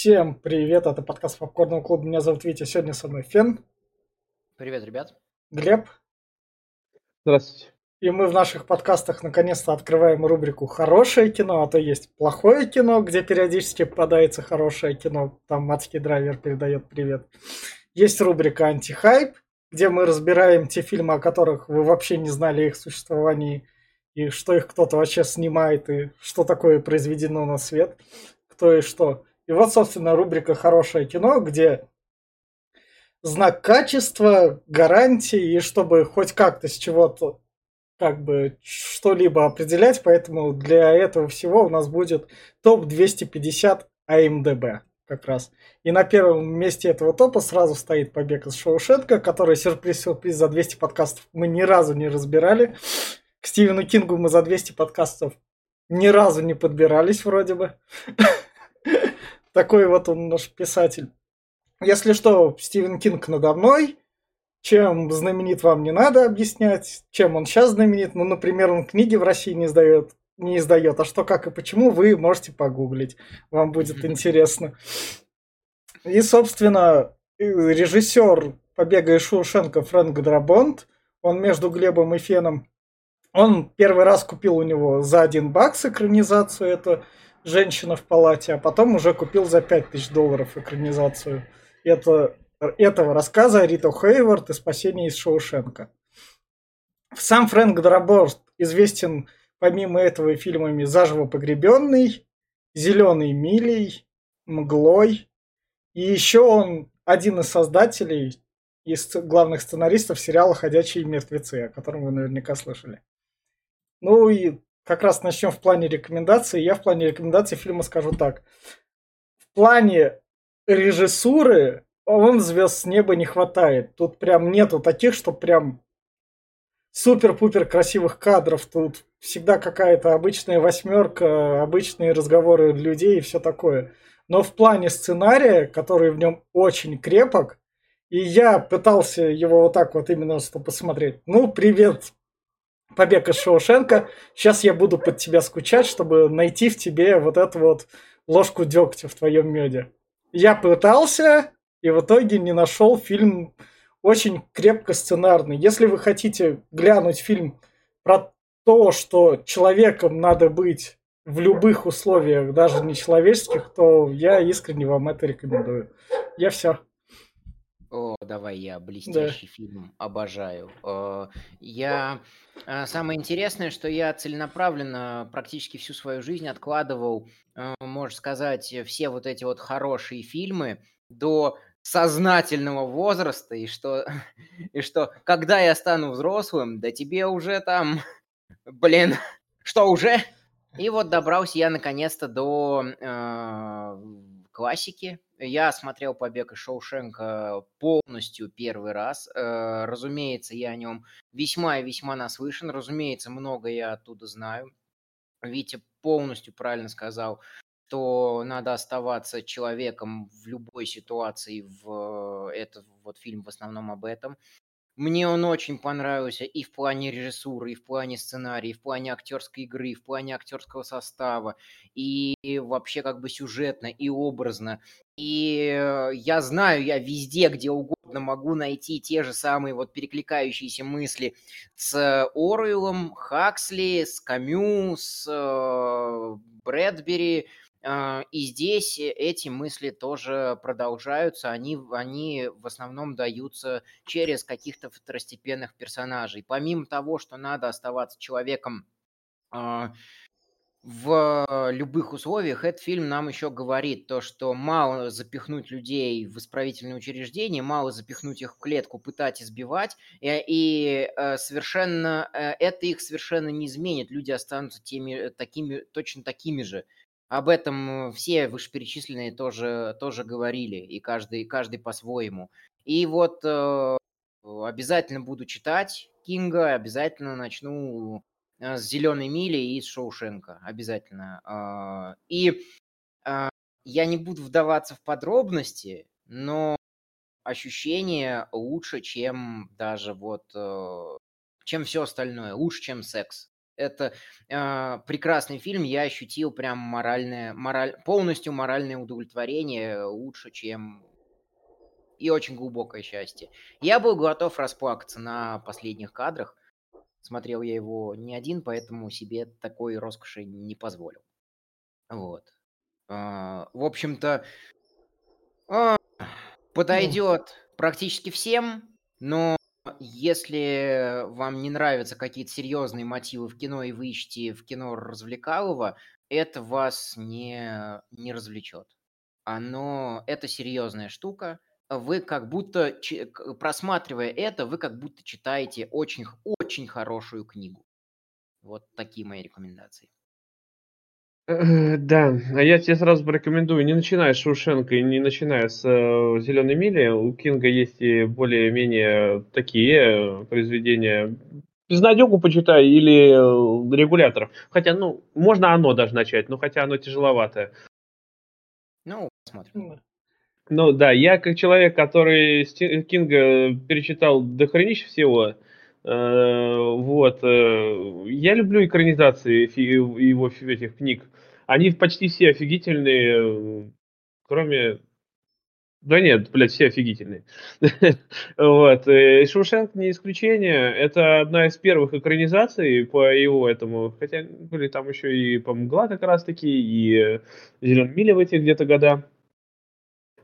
Всем привет, это подкаст Попкорного клуба. Меня зовут Витя, сегодня со мной Фен. Привет, ребят. Глеб. Здравствуйте. И мы в наших подкастах наконец-то открываем рубрику «Хорошее кино», а то есть плохое кино, где периодически попадается хорошее кино. Там Мацкий Драйвер передает привет. Есть рубрика «Антихайп», где мы разбираем те фильмы, о которых вы вообще не знали их существовании, и что их кто-то вообще снимает, и что такое произведено на свет, кто и что. И вот, собственно, рубрика «Хорошее кино», где знак качества, гарантии, и чтобы хоть как-то с чего-то как бы что-либо определять, поэтому для этого всего у нас будет топ-250 IMDb как раз. И на первом месте этого топа сразу стоит побег из Шоушенка, который сюрприз-сюрприз за 200 подкастов мы ни разу не разбирали. К Стивену Кингу мы за 200 подкастов ни разу не подбирались вроде бы. Такой вот он наш писатель. Если что, Стивен Кинг надо мной. Чем знаменит вам не надо объяснять. Чем он сейчас знаменит. Ну, например, он книги в России не издает не издает. А что, как и почему, вы можете погуглить. Вам будет интересно. И, собственно, режиссер «Побега из Шоушенка» Фрэнк Драбонт, он между Глебом и Феном, он первый раз купил у него за один бакс экранизацию, это «Женщина в палате», а потом уже купил за 5000 долларов экранизацию это, этого рассказа Рита Хейвард и «Спасение из Шоушенка». Сам Фрэнк Драбонт известен помимо этого фильмами «Заживо погребенный», «Зеленый милей», «Мглой». И еще он один из создателей, из главных сценаристов сериала «Ходячие мертвецы», о котором вы наверняка слышали. Ну и как раз начнем в плане рекомендаций. Я в плане рекомендаций фильма скажу так. В плане режиссуры он звезд с неба не хватает. Тут прям нету таких, что прям супер-пупер красивых кадров. Тут всегда какая-то обычная восьмерка, обычные разговоры людей и все такое. Но в плане сценария, который в нем очень крепок, и я пытался его вот так вот именно что посмотреть. Ну, привет, побег из Шоушенка. Сейчас я буду под тебя скучать, чтобы найти в тебе вот эту вот ложку дегтя в твоем меде. Я пытался, и в итоге не нашел фильм очень крепко сценарный. Если вы хотите глянуть фильм про то, что человеком надо быть в любых условиях, даже нечеловеческих, то я искренне вам это рекомендую. Я все. О, давай я блестящий да. фильм обожаю. Я э, самое интересное, что я целенаправленно практически всю свою жизнь откладывал, э, можно сказать, все вот эти вот хорошие фильмы до сознательного возраста, и что, и что когда я стану взрослым, да тебе уже там, блин, что уже? И вот добрался я наконец-то до э, классики. Я смотрел «Побег из Шоушенка» полностью первый раз. Э, разумеется, я о нем весьма и весьма наслышан. Разумеется, много я оттуда знаю. Витя полностью правильно сказал что надо оставаться человеком в любой ситуации. В этот вот фильм в основном об этом. Мне он очень понравился и в плане режиссуры, и в плане сценария, и в плане актерской игры, и в плане актерского состава, и вообще как бы сюжетно, и образно. И я знаю, я везде, где угодно могу найти те же самые вот перекликающиеся мысли с Оруэллом, Хаксли, с Камю, с э, Брэдбери, и здесь э, эти мысли тоже продолжаются, они, они в основном даются через каких-то второстепенных персонажей. Помимо того, что надо оставаться человеком а, в любых условиях, этот фильм нам еще говорит то, что мало запихнуть людей в исправительные учреждения, мало запихнуть их в клетку, пытать избивать, и, и э, совершенно э, это их совершенно не изменит. Люди останутся теми, такими, точно такими же. Об этом все вышеперечисленные тоже, тоже говорили, и каждый, каждый по-своему. И вот э, обязательно буду читать Кинга, обязательно начну э, с «Зеленой мили» и с «Шоушенка», обязательно. Э, и э, я не буду вдаваться в подробности, но ощущение лучше, чем даже вот, э, чем все остальное, лучше, чем секс. Это э, прекрасный фильм, я ощутил прям моральное, мораль, полностью моральное удовлетворение лучше, чем и очень глубокое счастье. Я был готов расплакаться на последних кадрах. Смотрел я его не один, поэтому себе такой роскоши не позволил. Вот. А, в общем-то, а, подойдет практически всем, но если вам не нравятся какие-то серьезные мотивы в кино, и вы ищете в кино развлекалого, это вас не, не развлечет. Оно, это серьезная штука, вы как будто, просматривая это, вы как будто читаете очень, очень хорошую книгу. Вот такие мои рекомендации. Э, да, а я тебе сразу порекомендую, не начинай с Шушенко и не начинай с э, Зеленой мили. У Кинга есть и более-менее такие произведения. Безнадегу почитай или э, регулятор. Хотя, ну, можно оно даже начать, но хотя оно тяжеловатое. Ну, посмотрим. Ну да, я как человек, который Кинга перечитал до хренища всего, э, вот, э, я люблю экранизации его этих книг. Они почти все офигительные, кроме... Да нет, блядь, все офигительные. вот. Э, Шушенк не исключение. Это одна из первых экранизаций по его этому. Хотя были там еще и по Мгла как раз таки, и Зеленый Миля в эти где-то года.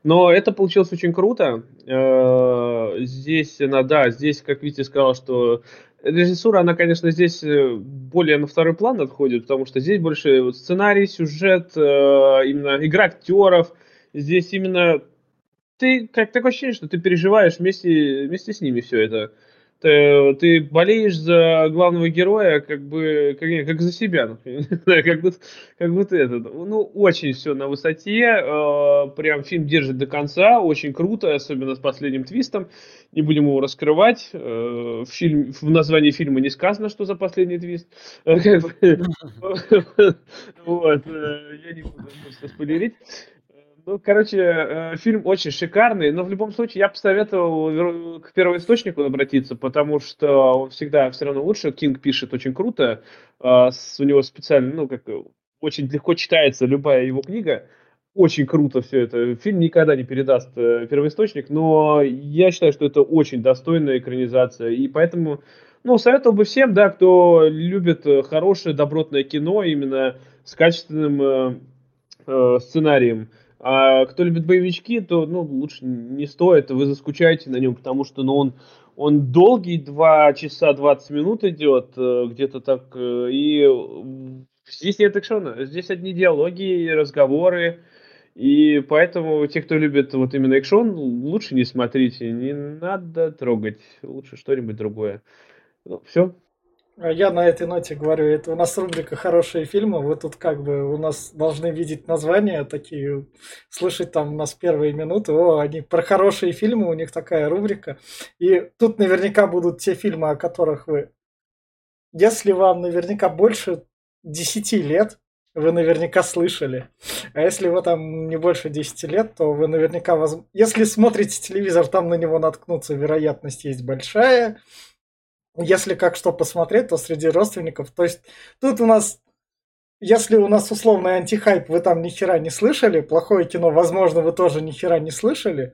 Но это получилось очень круто. Э, здесь, да, здесь, как Витя сказал, что режиссура, она, конечно, здесь э, более на второй план отходит, потому что здесь больше сценарий, сюжет, э, именно игра актеров. Здесь именно ты, как такое ощущение, что ты переживаешь вместе, вместе с ними все это ты, ты болеешь за главного героя, как бы, как, как за себя, например. как будто, как будто это, ну, очень все на высоте, э, прям фильм держит до конца, очень круто, особенно с последним твистом, не будем его раскрывать, э, в, фильм, в названии фильма не сказано, что за последний твист, вот, э, я не буду спойлерить, ну, короче, э, фильм очень шикарный, но в любом случае я посоветовал к первоисточнику обратиться, потому что он всегда все равно лучше. Кинг пишет очень круто, а, у него специально, ну, как очень легко читается любая его книга. Очень круто все это. Фильм никогда не передаст э, первоисточник, но я считаю, что это очень достойная экранизация. И поэтому, ну, советовал бы всем, да, кто любит э, хорошее, добротное кино, именно с качественным э, сценарием. А кто любит боевички, то ну, лучше не стоит, вы заскучаете на нем, потому что ну, он, он долгий, 2 часа 20 минут идет, э, где-то так, э, и здесь нет экшена, здесь одни диалоги, разговоры, и поэтому те, кто любит вот именно экшон, лучше не смотрите, не надо трогать, лучше что-нибудь другое. Ну, все. А я на этой ноте говорю, это у нас рубрика «Хорошие фильмы», вы тут как бы у нас должны видеть названия такие, слышать там у нас первые минуты, о, они про хорошие фильмы, у них такая рубрика. И тут наверняка будут те фильмы, о которых вы... Если вам наверняка больше 10 лет, вы наверняка слышали. А если вы там не больше 10 лет, то вы наверняка... Воз... Если смотрите телевизор, там на него наткнуться вероятность есть большая если как что посмотреть, то среди родственников. То есть тут у нас, если у нас условный антихайп, вы там ни хера не слышали, плохое кино, возможно, вы тоже ни хера не слышали,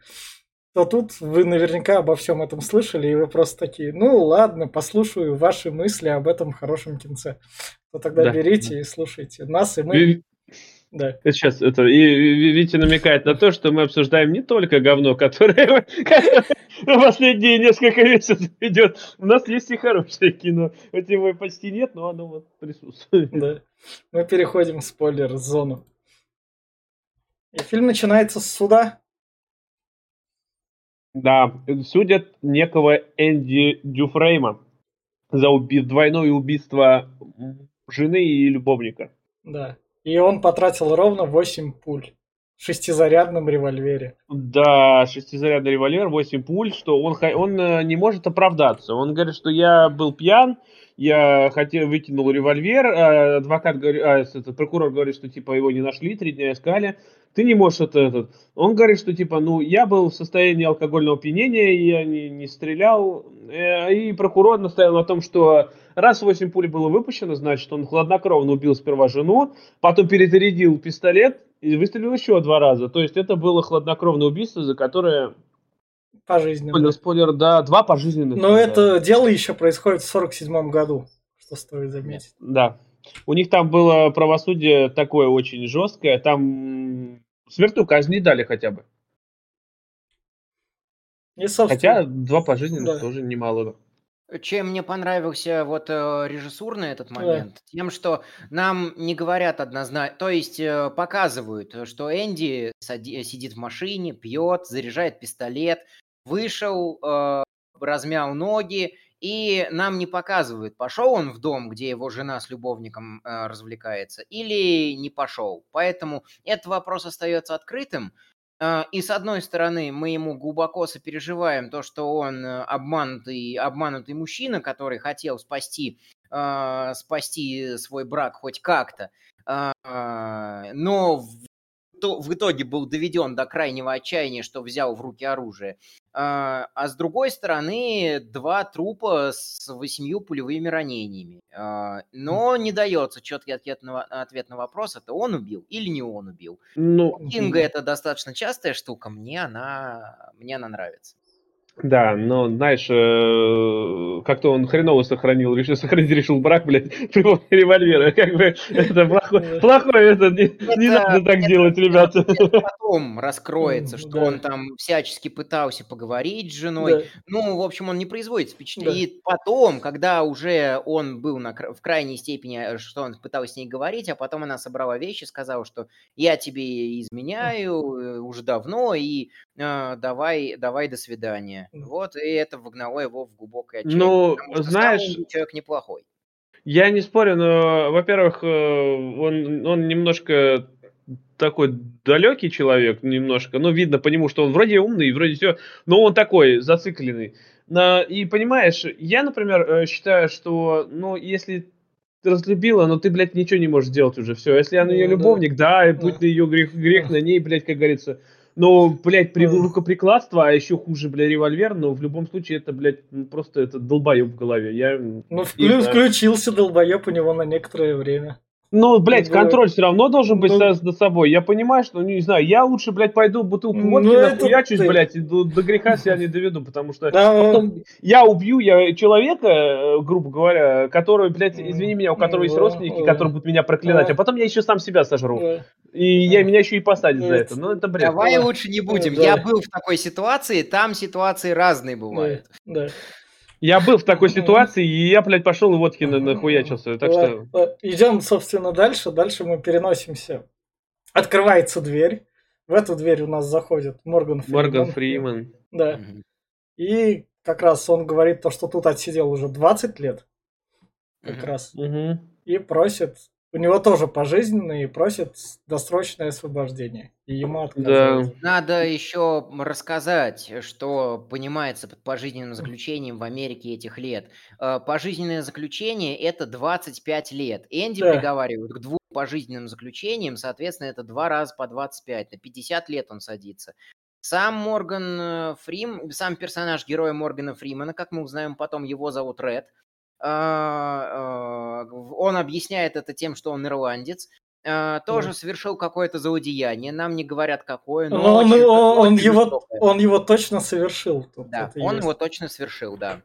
то тут вы наверняка обо всем этом слышали, и вы просто такие, ну ладно, послушаю ваши мысли об этом хорошем кинце. То тогда да. берите и слушайте нас, и мы... Да. Это сейчас это и Витя намекает на то, что мы обсуждаем не только говно, которое последние несколько месяцев идет. У нас есть и хорошее кино. Хоть его почти нет, но оно вот присутствует. Да. Мы переходим в спойлер-зону. И фильм начинается с суда. Да, судят некого Энди Дюфрейма за уби- двойное убийство жены и любовника. Да. И он потратил ровно 8 пуль, шестизарядном револьвере. Да, шестизарядный револьвер, 8 пуль, что он, он э, не может оправдаться. Он говорит, что я был пьян, я хотел, выкинул револьвер, а адвокат говорит, а, этот, прокурор говорит, что типа его не нашли, три дня искали, ты не можешь это, этот. Он говорит, что типа, ну, я был в состоянии алкогольного опьянения, я не, не стрелял, э, и прокурор настоял на том, что раз 8 пуль было выпущено, значит, он хладнокровно убил сперва жену, потом перезарядил пистолет и выстрелил еще два раза. То есть это было хладнокровное убийство, за которое Пожизненно. Спойлер, спойлер, да, два пожизненных. Но да. это дело еще происходит в 47 году, что стоит заметить. Да. У них там было правосудие такое очень жесткое, там смертную казнь не дали хотя бы. И, Хотя два пожизненных да. тоже немало. Чем мне понравился вот э, режиссурный этот момент, да. тем, что нам не говорят однозначно, то есть э, показывают, что Энди сидит в машине, пьет, заряжает пистолет, вышел, э, размял ноги, и нам не показывают, пошел он в дом, где его жена с любовником э, развлекается, или не пошел. Поэтому этот вопрос остается открытым. Э, и с одной стороны, мы ему глубоко сопереживаем то, что он э, обманутый, обманутый мужчина, который хотел спасти, э, спасти свой брак хоть как-то. Э, но в итоге был доведен до крайнего отчаяния, что взял в руки оружие. А, а с другой стороны, два трупа с восемью пулевыми ранениями. А, но не дается четкий ответ на, ответ на вопрос, это он убил или не он убил. Ну, Кинга это достаточно частая штука, мне она, мне она нравится. Да, но, знаешь, э, как-то он хреново сохранил, решил сохранить, решил брак, блядь, при помощи револьвера. Как бы это плохое, плохое это, не, это, не надо так это, делать, ребята. Это потом раскроется, что да. он там всячески пытался поговорить с женой. Да. Ну, в общем, он не производит впечатление. Да. И потом, когда уже он был на, в крайней степени, э, что он пытался с ней говорить, а потом она собрала вещи, сказала, что я тебе изменяю э, уже давно, и э, давай, давай до свидания. Вот, и это вогнало его в глубокое отчаяние. Ну, знаешь... человек неплохой. Я не спорю, но, во-первых, э, он, он немножко такой далекий человек, немножко. Ну, видно по нему, что он вроде умный, вроде все, но он такой зацикленный. И понимаешь, я, например, э, считаю, что, ну, если ты разлюбила, но ты, блядь, ничего не можешь сделать уже, все. Если она ее ну любовник, да, и будь на ее грех, грех на ней, блядь, как говорится, но, блядь, при, рукоприкладство, а еще хуже, блядь, револьвер, но в любом случае это, блядь, просто это долбоеб в голове. Я, ну, вклю, включился долбоеб у него на некоторое время. Ну, блядь, ну, контроль все равно должен быть ну, за собой. Я понимаю, что, ну, не знаю, я лучше, блядь, пойду бутылку ну, водки ну, нахуячусь, ты... блядь, и до, до греха себя не доведу, потому что да, потом я убью я человека, э, грубо говоря, который, блядь, извини меня, у которого есть родственники, которые будут меня проклинать, а потом я еще сам себя сожру. И я меня еще и посадят за это. Ну, это бред. Давай лучше не будем. Я был в такой ситуации, там ситуации разные бывают. Да. Я был в такой ситуации, и я, блядь, пошел и водки нахуячился. Так что... Идем, собственно, дальше. Дальше мы переносимся. Открывается дверь. В эту дверь у нас заходит Морган Фриман. Морган Фриман. Да. И как раз он говорит то, что тут отсидел уже 20 лет. Как раз. И просит у него тоже пожизненный и просит досрочное освобождение. И ему отказывают. Да. Надо еще рассказать, что понимается под пожизненным заключением в Америке этих лет. Э, пожизненное заключение – это 25 лет. Энди да. приговаривают к двум пожизненным заключениям, соответственно, это два раза по 25. На 50 лет он садится. Сам Морган э, Фрим, сам персонаж героя Моргана Фримана, как мы узнаем потом, его зовут Ред – он объясняет это тем, что он ирландец, а, тоже совершил какое-то злодеяние. Нам не говорят, какое, но... но он, он, он, его, он его точно совершил. Тут да, он есть. его точно совершил, да.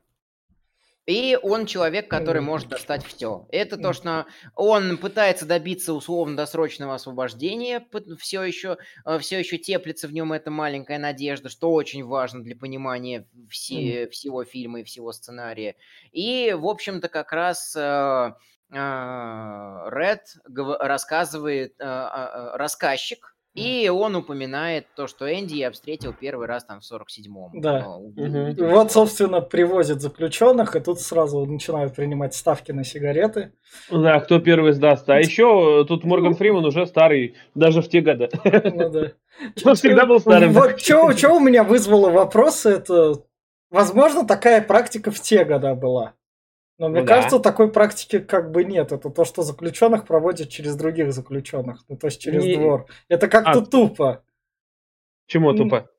И он человек, который может достать все. Это то, что он пытается добиться условно-досрочного освобождения, все еще, э, все еще теплится в нем эта маленькая надежда, что очень важно для понимания все, всего фильма и всего сценария. И, в общем-то, как раз э, э, Ред рассказывает, рассказчик, И он упоминает то, что Энди я встретил первый раз там в 47-м. Да. Угу. Вот, собственно, привозят заключенных, и тут сразу начинают принимать ставки на сигареты. Да, кто первый сдаст. А еще тут Морган Фриман уже старый, даже в те годы. Ну да. Он всегда был старым. Вот что у меня вызвало вопросы, это, возможно, такая практика в те годы была. Но мне ну, кажется, да. такой практики как бы нет. Это то, что заключенных проводят через других заключенных. Ну, то есть через Не... двор. Это как-то а... тупо. Чему тупо?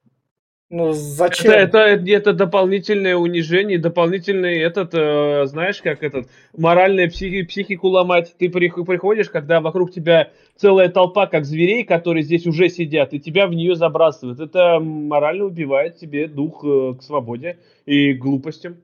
Ну, зачем? Это, это, это дополнительное унижение, дополнительный этот, э, знаешь, как этот, моральная психи, психику ломать. Ты приходишь, когда вокруг тебя целая толпа, как зверей, которые здесь уже сидят, и тебя в нее забрасывают. Это морально убивает тебе дух э, к свободе и глупостям.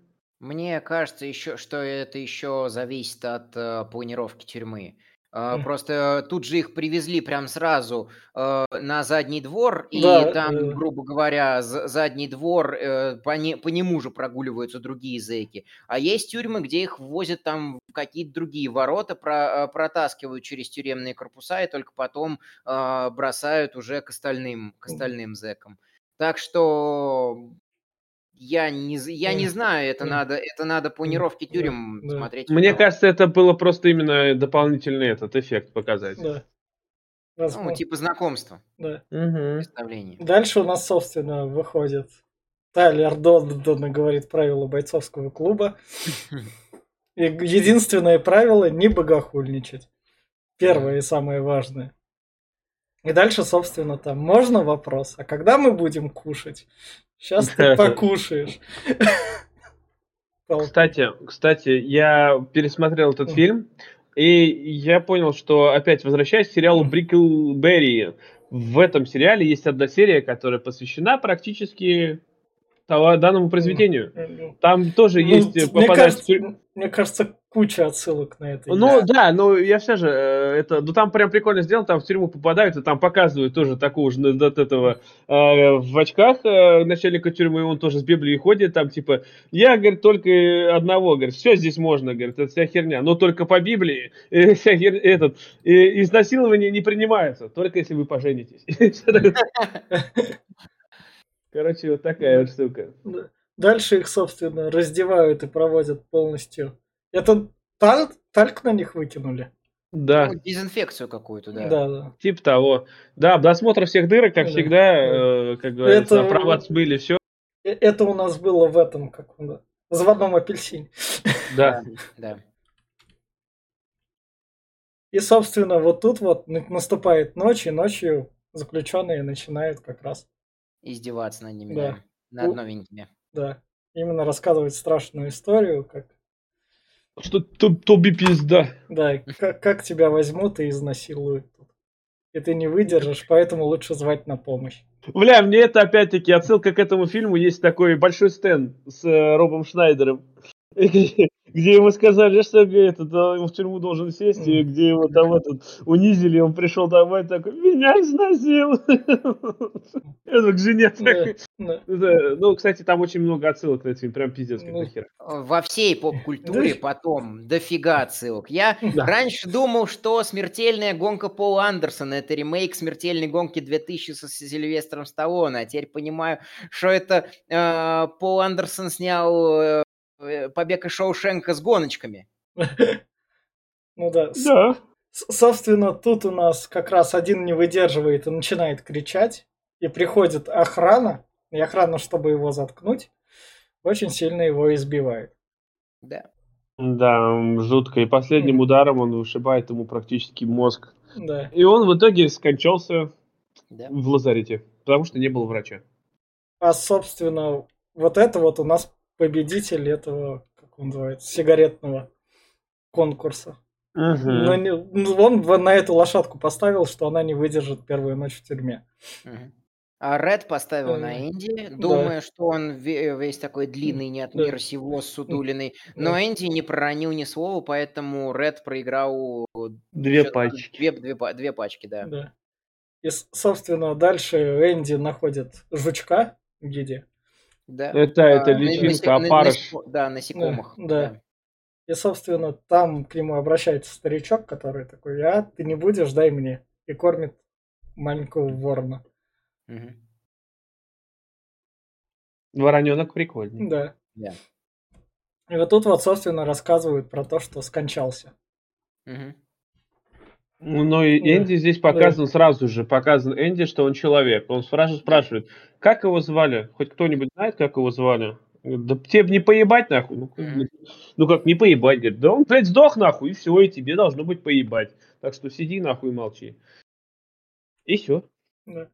Мне кажется, еще, что это еще зависит от э, планировки тюрьмы. Э, просто тут же их привезли прям сразу э, на задний двор, и Да, там, э, грубо говоря, задний двор, э, по, не- по нему же прогуливаются другие зэки. А есть тюрьмы, где их ввозят там в какие-то другие ворота, про- э, протаскивают через тюремные корпуса и только потом э, бросают уже к остальным, к остальным зэкам. Так что я не, я не знаю, это надо, это надо планировки тюрем да, смотреть. Мне кажется, это было просто именно дополнительный этот эффект показать. Да. Ну, типа знакомства. Да. Угу. Представление. Дальше у нас, собственно, выходит Тайлер Донна говорит правила бойцовского клуба. И единственное правило – не богохульничать. Первое и самое важное. И дальше, собственно, там можно вопрос, а когда мы будем кушать? Сейчас ты покушаешь. Кстати, кстати, я пересмотрел этот фильм, и я понял, что опять возвращаясь к сериалу Бриклберри, в этом сериале есть одна серия, которая посвящена практически данному произведению. Там тоже ну, есть... Э, мне, кажется, мне кажется, куча отсылок на это. Ну да, да но я все же э, это, ну там прям прикольно сделано, там в тюрьму попадают, и там показывают тоже такого же от этого э, в очках э, начальника тюрьмы, и он тоже с Библией ходит, там типа, я, говорит, только одного, говорит, все здесь можно, говорит, это вся херня, но только по Библии э, вся хер... этот, э, изнасилование не принимается, только если вы поженитесь. Короче, вот такая вот штука. Дальше их, собственно, раздевают и проводят полностью. Это тальк, тальк на них выкинули? Да. Ну, дезинфекцию какую-то, да. Да, да. Типа того. Да, досмотр всех дырок, как да. всегда, да. Э, как говорится, это, права смыли, все. Э, это у нас было в этом, как он, да, заводном апельсине. Да. Да. И, собственно, вот тут вот наступает ночь, и ночью заключенные начинают как раз Издеваться над ними, да. да. Над новенькими. Да. Именно рассказывать страшную историю, как... Что то, Тоби пизда. Да, как, как тебя возьмут и изнасилуют. И ты не выдержишь, поэтому лучше звать на помощь. Бля, мне это опять-таки отсылка к этому фильму. Есть такой большой стенд с э, Робом Шнайдером. где ему сказали, что этот, в тюрьму должен сесть, и где его там этот, унизили, он пришел домой такой, меня изнасиловал. Это к жене Ну, кстати, там очень много отсылок на этот фильм, прям пиздец, как ну, хер. Во всей поп-культуре потом дофига отсылок. Я раньше думал, что «Смертельная гонка Пола Андерсона» — это ремейк «Смертельной гонки 2000» со Сильвестром Сталлоне, а теперь понимаю, что это э, Пол Андерсон снял Э, побег из Шоушенка с гоночками. Ну да. Да. Собственно, тут у нас как раз один не выдерживает и начинает кричать. И приходит охрана. И охрана, чтобы его заткнуть, очень сильно его избивает. Да. Да, жутко. И последним ударом он вышибает ему практически мозг. Да. И он в итоге скончался да. в лазарете, потому что не было врача. А, собственно, вот это вот у нас победитель этого, как он называется, сигаретного конкурса. Угу. Но не, ну, он на эту лошадку поставил, что она не выдержит первую ночь в тюрьме. Угу. А Ред поставил на Энди, думая, да. что он весь такой длинный, не от да. мира сего, сутулиный. Но да. Энди не проронил ни слова, поэтому Ред проиграл две пачки. Две, две, две пачки, да. да. И, собственно, дальше Энди находит жучка в. Да. Это, это а, личинка, на, опарыш. На, да, насекомых. Да, да. да. И, собственно, там к нему обращается старичок, который такой, а ты не будешь, дай мне. И кормит маленького ворона. Мгм. Вороненок прикольный. Да. Да. И вот тут вот, собственно, рассказывают про то, что скончался. Мгм. Ну, но и Да. Энди здесь показан сразу же, показан Энди, что он человек. Он сразу спрашивает, как его звали? Хоть кто-нибудь знает, как его звали? Говорит, Да тебе не поебать нахуй. Ну, блядь, ну как не поебать? Говорит, да он, блядь, сдох нахуй, и все, и тебе должно быть поебать. Так что сиди нахуй и молчи. И все. Да.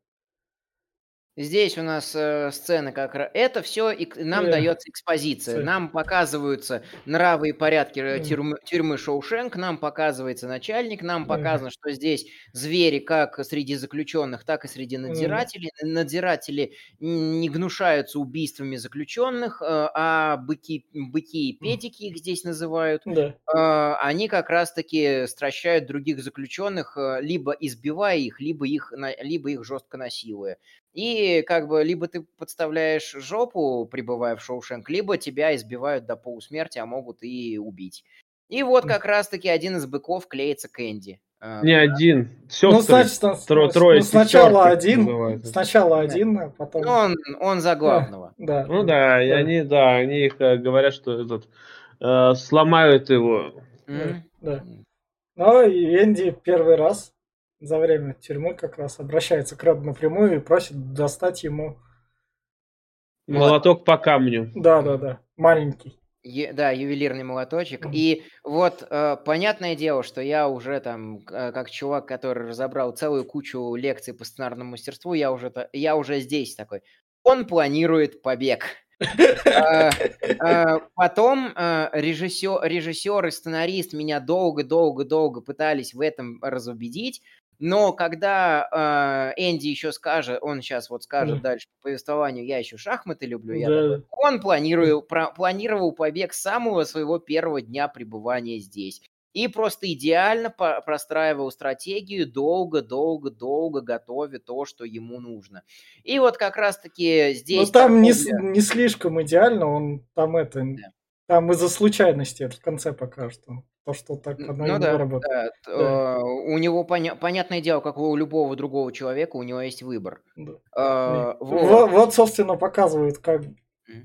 Здесь у нас э, сцены как раз. Это все нам Да. дается экспозиция. Ц- Нам показываются нравы и порядки э, Да. тюрьмы, тюрьмы Шоушенк, нам показывается начальник, нам Да. показано, что здесь звери как среди заключенных, так и среди надзирателей. Надзиратели не гнушаются убийствами заключенных, э, а быки, быки и педики их здесь называют. Да. э, они как раз-таки стращают других заключенных, э, либо избивая их, либо их, на- либо их жестко насилуя. И как бы либо ты подставляешь жопу, прибывая в Шоушенк, либо тебя избивают до полусмерти, а могут и убить. И вот как раз-таки один из быков клеится к Энди. Э, Не один. Сестры. Ну, значит, Тро- ну, трое ну, сначала один, называется. сначала Да. один, а потом... ну, он, он за главного. Да. Ну да, и Да. они, да, они их э, говорят, что этот э, сломают его. М? Да. Но и Энди первый раз за время тюрьмы как раз обращается к Реду напрямую и просит достать ему... Молоток по камню. Да-да-да, маленький. Е- да, ювелирный молоточек. Мгм. И вот э, понятное дело, что я уже там, э, как чувак, который разобрал целую кучу лекций по сценарному мастерству, я уже, та- я уже здесь такой. Он планирует побег. Э, э, Потом э, режиссер, режиссер и сценарист меня долго-долго-долго пытались в этом разубедить, но когда э, Энди еще скажет, он сейчас вот скажет Да. дальше по повествованию, я еще шахматы люблю, я Да. такой, он планировал, про- планировал побег с самого своего первого дня пребывания здесь. И просто идеально по- простраивал стратегию, долго-долго-долго готовя то, что ему нужно. И вот как раз-таки Но здесь... Ну, там не, торговля- не слишком идеально, он там это... Да. Там из-за случайности это в конце покажет. он. То, что так оно Ну и да, работает. да, т- э, у него поня- понятное дело, как у любого другого человека, у него есть выбор. Да. Э, Вот, вот. вот, собственно, показывают, как э,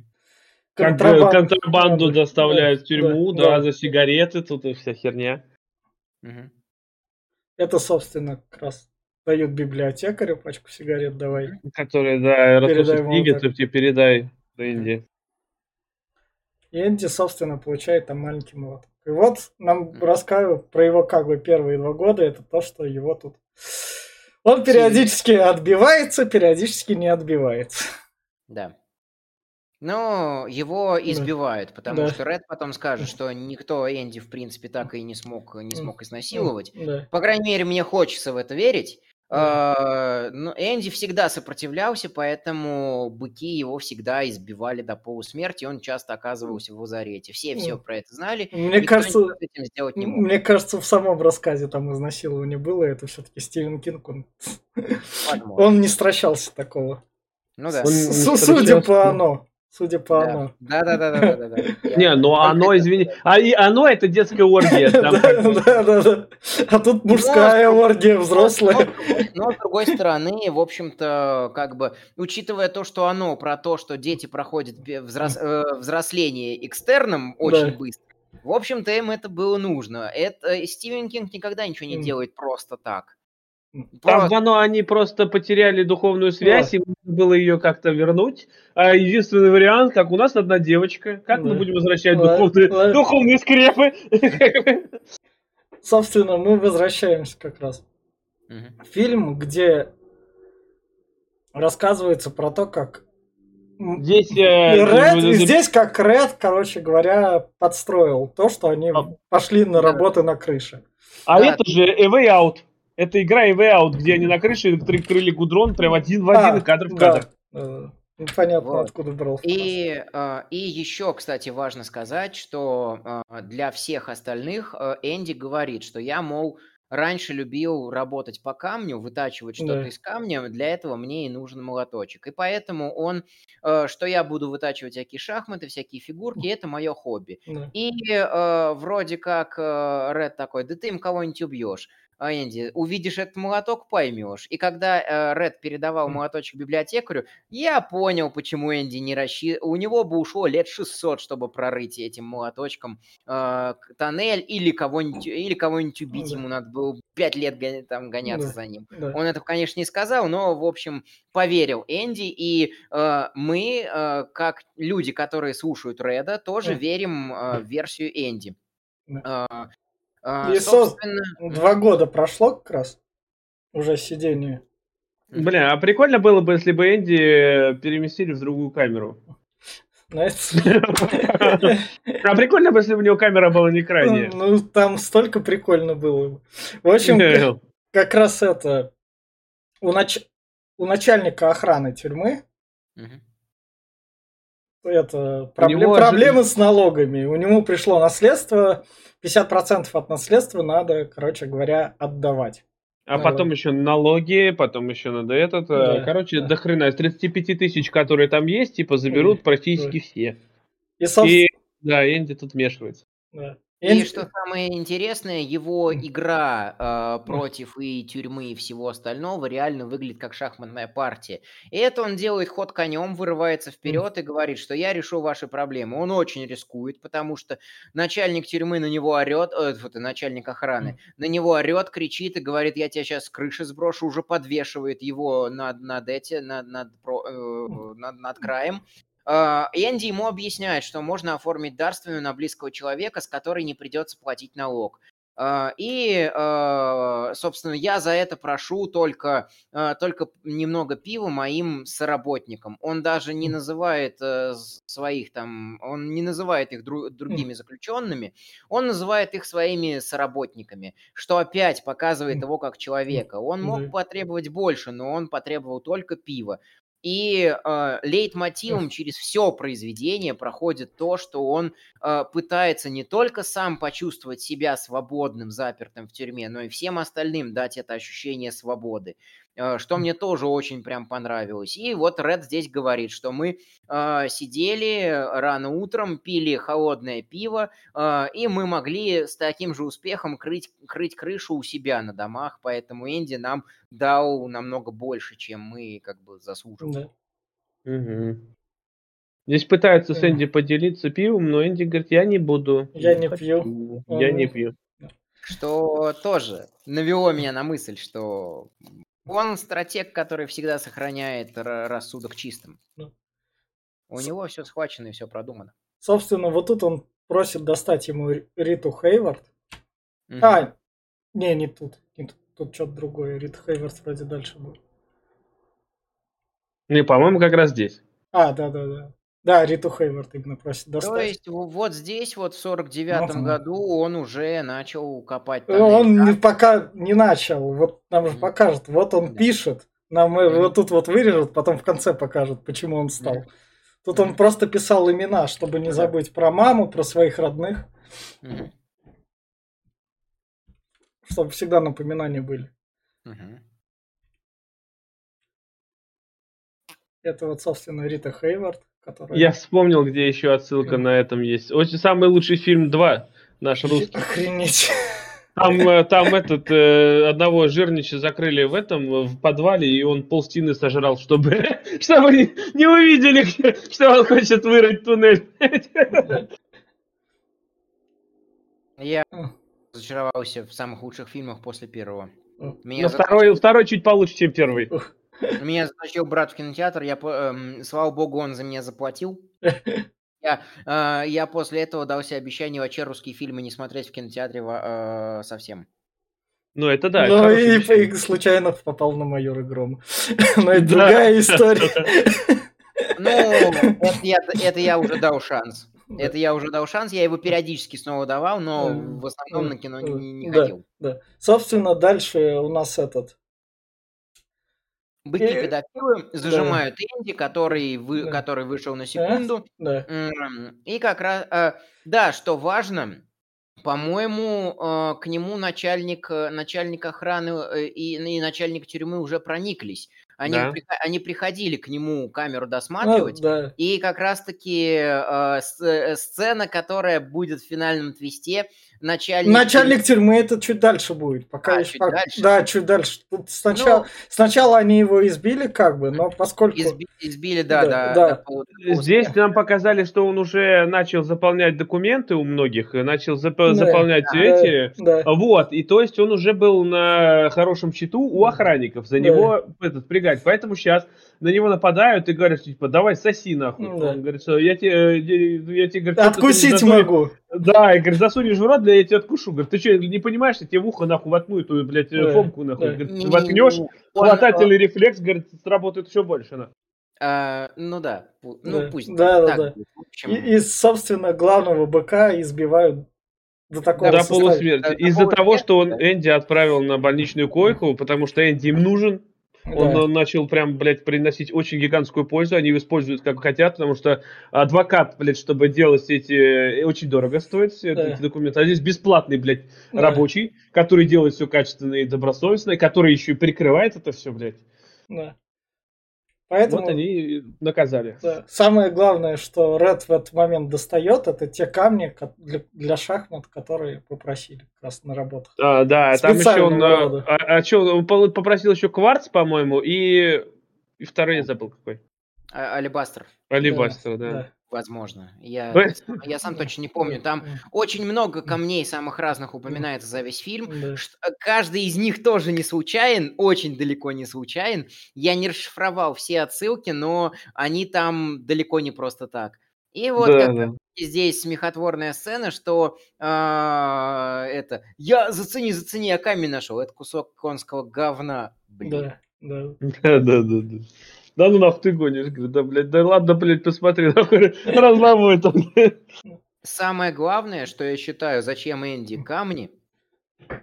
контрабанду да, доставляют в да, тюрьму, да, да, да. за сигареты, тут и вся херня. Мгм. Это, собственно, как раз дают библиотекарю пачку сигарет, давай. Которые, да, разносят книги, ты тебе передай, Энди. И Энди, собственно, получает там маленький молоток. И вот нам рассказывают про его как бы первые два года. Это то, что его тут... Он периодически отбивается, периодически не отбивается. Да. Но его избивают, потому Да. что Ред потом скажет, что никто Энди, в принципе, так и не смог, не смог изнасиловать. Да. По крайней мере, мне хочется в это верить. А, Но Энди всегда сопротивлялся, поэтому быки его всегда избивали до полусмерти, он часто оказывался в лазарете. Все все про это знали. Мне никто кажется, этим сделать не мог. мне кажется, в самом рассказе там изнасилование было. Это все-таки Стивен Кинг. Он, он не стращался такого. Ну да. Он- судя по оно. Судя по Да. оно. Да, да, да, да, да, да. Не, ну оно, извини, а и оно это детская оргия. Да, да, да. А тут мужская Но- оргия, Но, взрослая. но, с другой стороны, в общем-то, как бы, учитывая то, что оно про то, что дети проходят э, взросление экстерном очень быстро, в общем-то, им это было нужно. Это э, Стивен Кинг никогда ничего не делает просто так. Там Просто- оно, они просто потеряли духовную связь, Да. им нужно было ее как-то вернуть. А единственный вариант, как у нас одна девочка, как мы Да. будем возвращать Да, духовные, да. духовные скрепы? Собственно, мы возвращаемся как раз в фильм, где рассказывается про то, как Здесь... и э, Ред, э, и здесь как Ред, короче говоря, подстроил то, что они А. пошли на Да. работы на крыше. А Да. это же A Way Out. Это игра Way Out, где они на крыше кры- крыли гудрон прям один в один, А, и кадр в да. кадр. Э, Непонятно, Вот. откуда брал. И, э, и еще, кстати, важно сказать, что э, для всех остальных Энди говорит, что я, мол, раньше любил работать по камню, вытачивать что-то Да. из камня, для этого мне и нужен молоточек. И поэтому он, э, что я буду вытачивать всякие шахматы, всякие фигурки, это мое хобби. Да. И э, вроде как э, Ред такой, да ты им кого-нибудь убьешь. А, Энди, увидишь этот молоток, поймешь. И когда э, Ред передавал молоточек библиотекарю, я понял, почему Энди не рассчитывал. У него бы ушло лет 600, чтобы прорыть этим молоточком э, тоннель или кого-нибудь или кого-нибудь убить. Да. Ему надо было 5 лет гоня, там гоняться да. за ним. Да. Он это, конечно, не сказал, но, в общем, поверил Энди. И э, мы, э, как люди, которые слушают Реда, тоже да. верим э, в версию Энди. Да. Э, а, И собственно... два года прошло как раз уже сидение. Бля, а прикольно было бы, если бы Энди переместили в другую камеру. А прикольно бы, если бы у него камера была не крайняя. Ну, там столько прикольно было. В общем, как раз это... У начальника охраны тюрьмы это проблем... проблемы с налогами. У него пришло наследство, 50% от наследства надо, короче говоря, отдавать. А потом еще налоги, потом еще надо этот. Э, да, короче, да. до хрена. Из 35 тысяч, которые там есть, типа, заберут практически да. все. И, собственно... И, да, Энди тут вмешивается. Да. И что самое интересное, его игра э, против и тюрьмы и всего остального реально выглядит как шахматная партия. И это он делает ход конем, вырывается вперед и говорит, что я решу ваши проблемы. Он очень рискует, потому что начальник тюрьмы на него орет, э, вот, начальник охраны, на него орет, кричит и говорит, я тебя сейчас с крыши сброшу, уже подвешивает его над, над, эти, над, над, э, над, над краем. А, Энди ему объясняет, что можно оформить дарственную на близкого человека, с которой не придется платить налог. А, и, а, собственно, я за это прошу только, только немного пива моим соработникам. Он даже не называет э, своих там, он не называет их другими заключенными, он называет их своими соработниками, что опять показывает его как человека. Он мог потребовать больше, но он потребовал только пива. И э, лейтмотивом через все произведение проходит то, что он э, пытается не только сам почувствовать себя свободным, запертым в тюрьме, но и всем остальным дать это ощущение свободы. Э, что мне тоже очень прям понравилось. И вот Ред здесь говорит, что мы э, сидели рано утром, пили холодное пиво, э, и мы могли с таким же успехом крыть, крыть крышу у себя на домах, поэтому Энди нам дал намного больше, чем мы как бы заслуживали. Да. Угу. Здесь пытаются с Энди поделиться пивом, но Энди говорит, я не буду. Я не пью. Я не пью. Что тоже навело меня на мысль, что он стратег, который всегда сохраняет рассудок чистым. Ну. У С... него все схвачено и все продумано. Собственно, вот тут он просит достать ему Риту Хейвард. Угу. А, не, не тут. Не тут, тут что-то другое. Рита Хейвард вроде дальше будет. Не, по-моему, как раз здесь. А, да, да, да. Да, Риту Хейвард именно просит достать. То есть вот здесь, вот в 49-м ну, году он уже начал копать тоннель, Он да? пока не начал, вот нам же покажет. Вот он да. пишет, нам mm-hmm. вот тут вот вырежут, потом в конце покажут, почему он стал. Mm-hmm. Тут он просто писал имена, чтобы не забыть про маму, про своих родных. Mm-hmm. Чтобы всегда напоминания были. Mm-hmm. Это вот, собственно, Рита Хейвард. Который... Я вспомнил, где еще отсылка на этом есть. Очень самый лучший фильм 2, наш русский. Охренеть. Там, э, там этот, э, одного жирнича закрыли в этом, в подвале, и он полстины сожрал, чтобы, чтобы не, не увидели, что он хочет вырыть туннель. Я разочаровался в самых лучших фильмах после первого. Меня Но второй, второй чуть получше, чем первый. Меня затащил брат в кинотеатр, я, эм, слава богу, он за меня заплатил. Я, э, я после этого дал себе обещание вообще русские фильмы не смотреть в кинотеатре э, совсем. Ну, это да. Ну, и, и случайно попал на майора Гром. Но это другая история. Ну, это я, это я уже дал шанс. Это я уже дал шанс, я его периодически снова давал, но в основном на кино не, не ходил. Да, да. Собственно, дальше у нас этот Быки педофилы зажимают да. Энди, который, вы, да. который вышел на секунду. Да. И как раз, э, да, что важно, по-моему, э, к нему начальник, э, начальник охраны и, и начальник тюрьмы уже прониклись. Они, да. при, они приходили к нему камеру досматривать, ну, да. и как раз-таки э, сцена, которая будет в финальном твисте, начальник... Начальник тюрьмы это чуть дальше будет. Пока А, еще чуть как- дальше? Да, чуть дальше. Тут сначала, Ну- сначала они его избили, как бы, но поскольку... Изби- избили, да, Да, да. да. Здесь нам показали, что он уже начал заполнять документы у многих, начал зап- Да. заполнять Да, эти. Да, Вот, и то есть он уже был на хорошем счету у охранников, за Да. него этот, пригать. Поэтому сейчас на него нападают и говорят, что, типа, давай соси нахуй. Да. Он говорит, что я тебе, я тебе говорит, откусить засунешь- могу. Да, и говорит, засунешь в рот, бля, я тебя откушу. Говорит, ты что, не понимаешь, я тебе в ухо нахуй воткну эту, блядь, Да, фомку нахуй. да. Говорит, Не- воткнешь, хватательный рефлекс, говорит, сработает еще больше. нахуй. а, ну да, ну Да. пусть Да, да, так да. общем, И, и, собственно, главного быка избивают до такого До состояния. полусмерти. Из-за того, что он да. Энди отправил на больничную койку, потому что Энди им нужен, Он Да. э, начал прям, блядь, приносить очень гигантскую пользу. Они его используют как хотят, потому что адвокат, блядь, чтобы делать эти... э, Очень дорого стоит все Да. эти документы. А здесь бесплатный, блядь, Да. рабочий, который делает все качественно и добросовестно, и который еще и прикрывает это все, блядь. Да. Поэтому Вот они и наказали. да, самое главное, что Ред в этот момент достает, это те камни для, для шахмат, которые попросили как раз на работах. А, да, там еще он... рода. А, а что, он попросил еще кварц, по-моему, и... И второй я забыл какой. а- Алибастер, Алибастер, да. Возможно. Я, Ой. я сам точно не помню. Там очень много камней самых разных упоминается за весь фильм. Да. Э, Каждый из них тоже не случайен, очень далеко не случайен. Я не расшифровал все отсылки, но они там далеко не просто так. И вот Да, как да. здесь смехотворная сцена, что а, это я зацени, зацени, я камень нашел. Это кусок конского говна. Блин. Да, да. Да, да, да, да. Да ну нахуй ты гонишь, говорю, да, блядь, да ладно, блядь, посмотри, нахуй, разломой там. Самое главное, что я считаю, зачем Энди камни,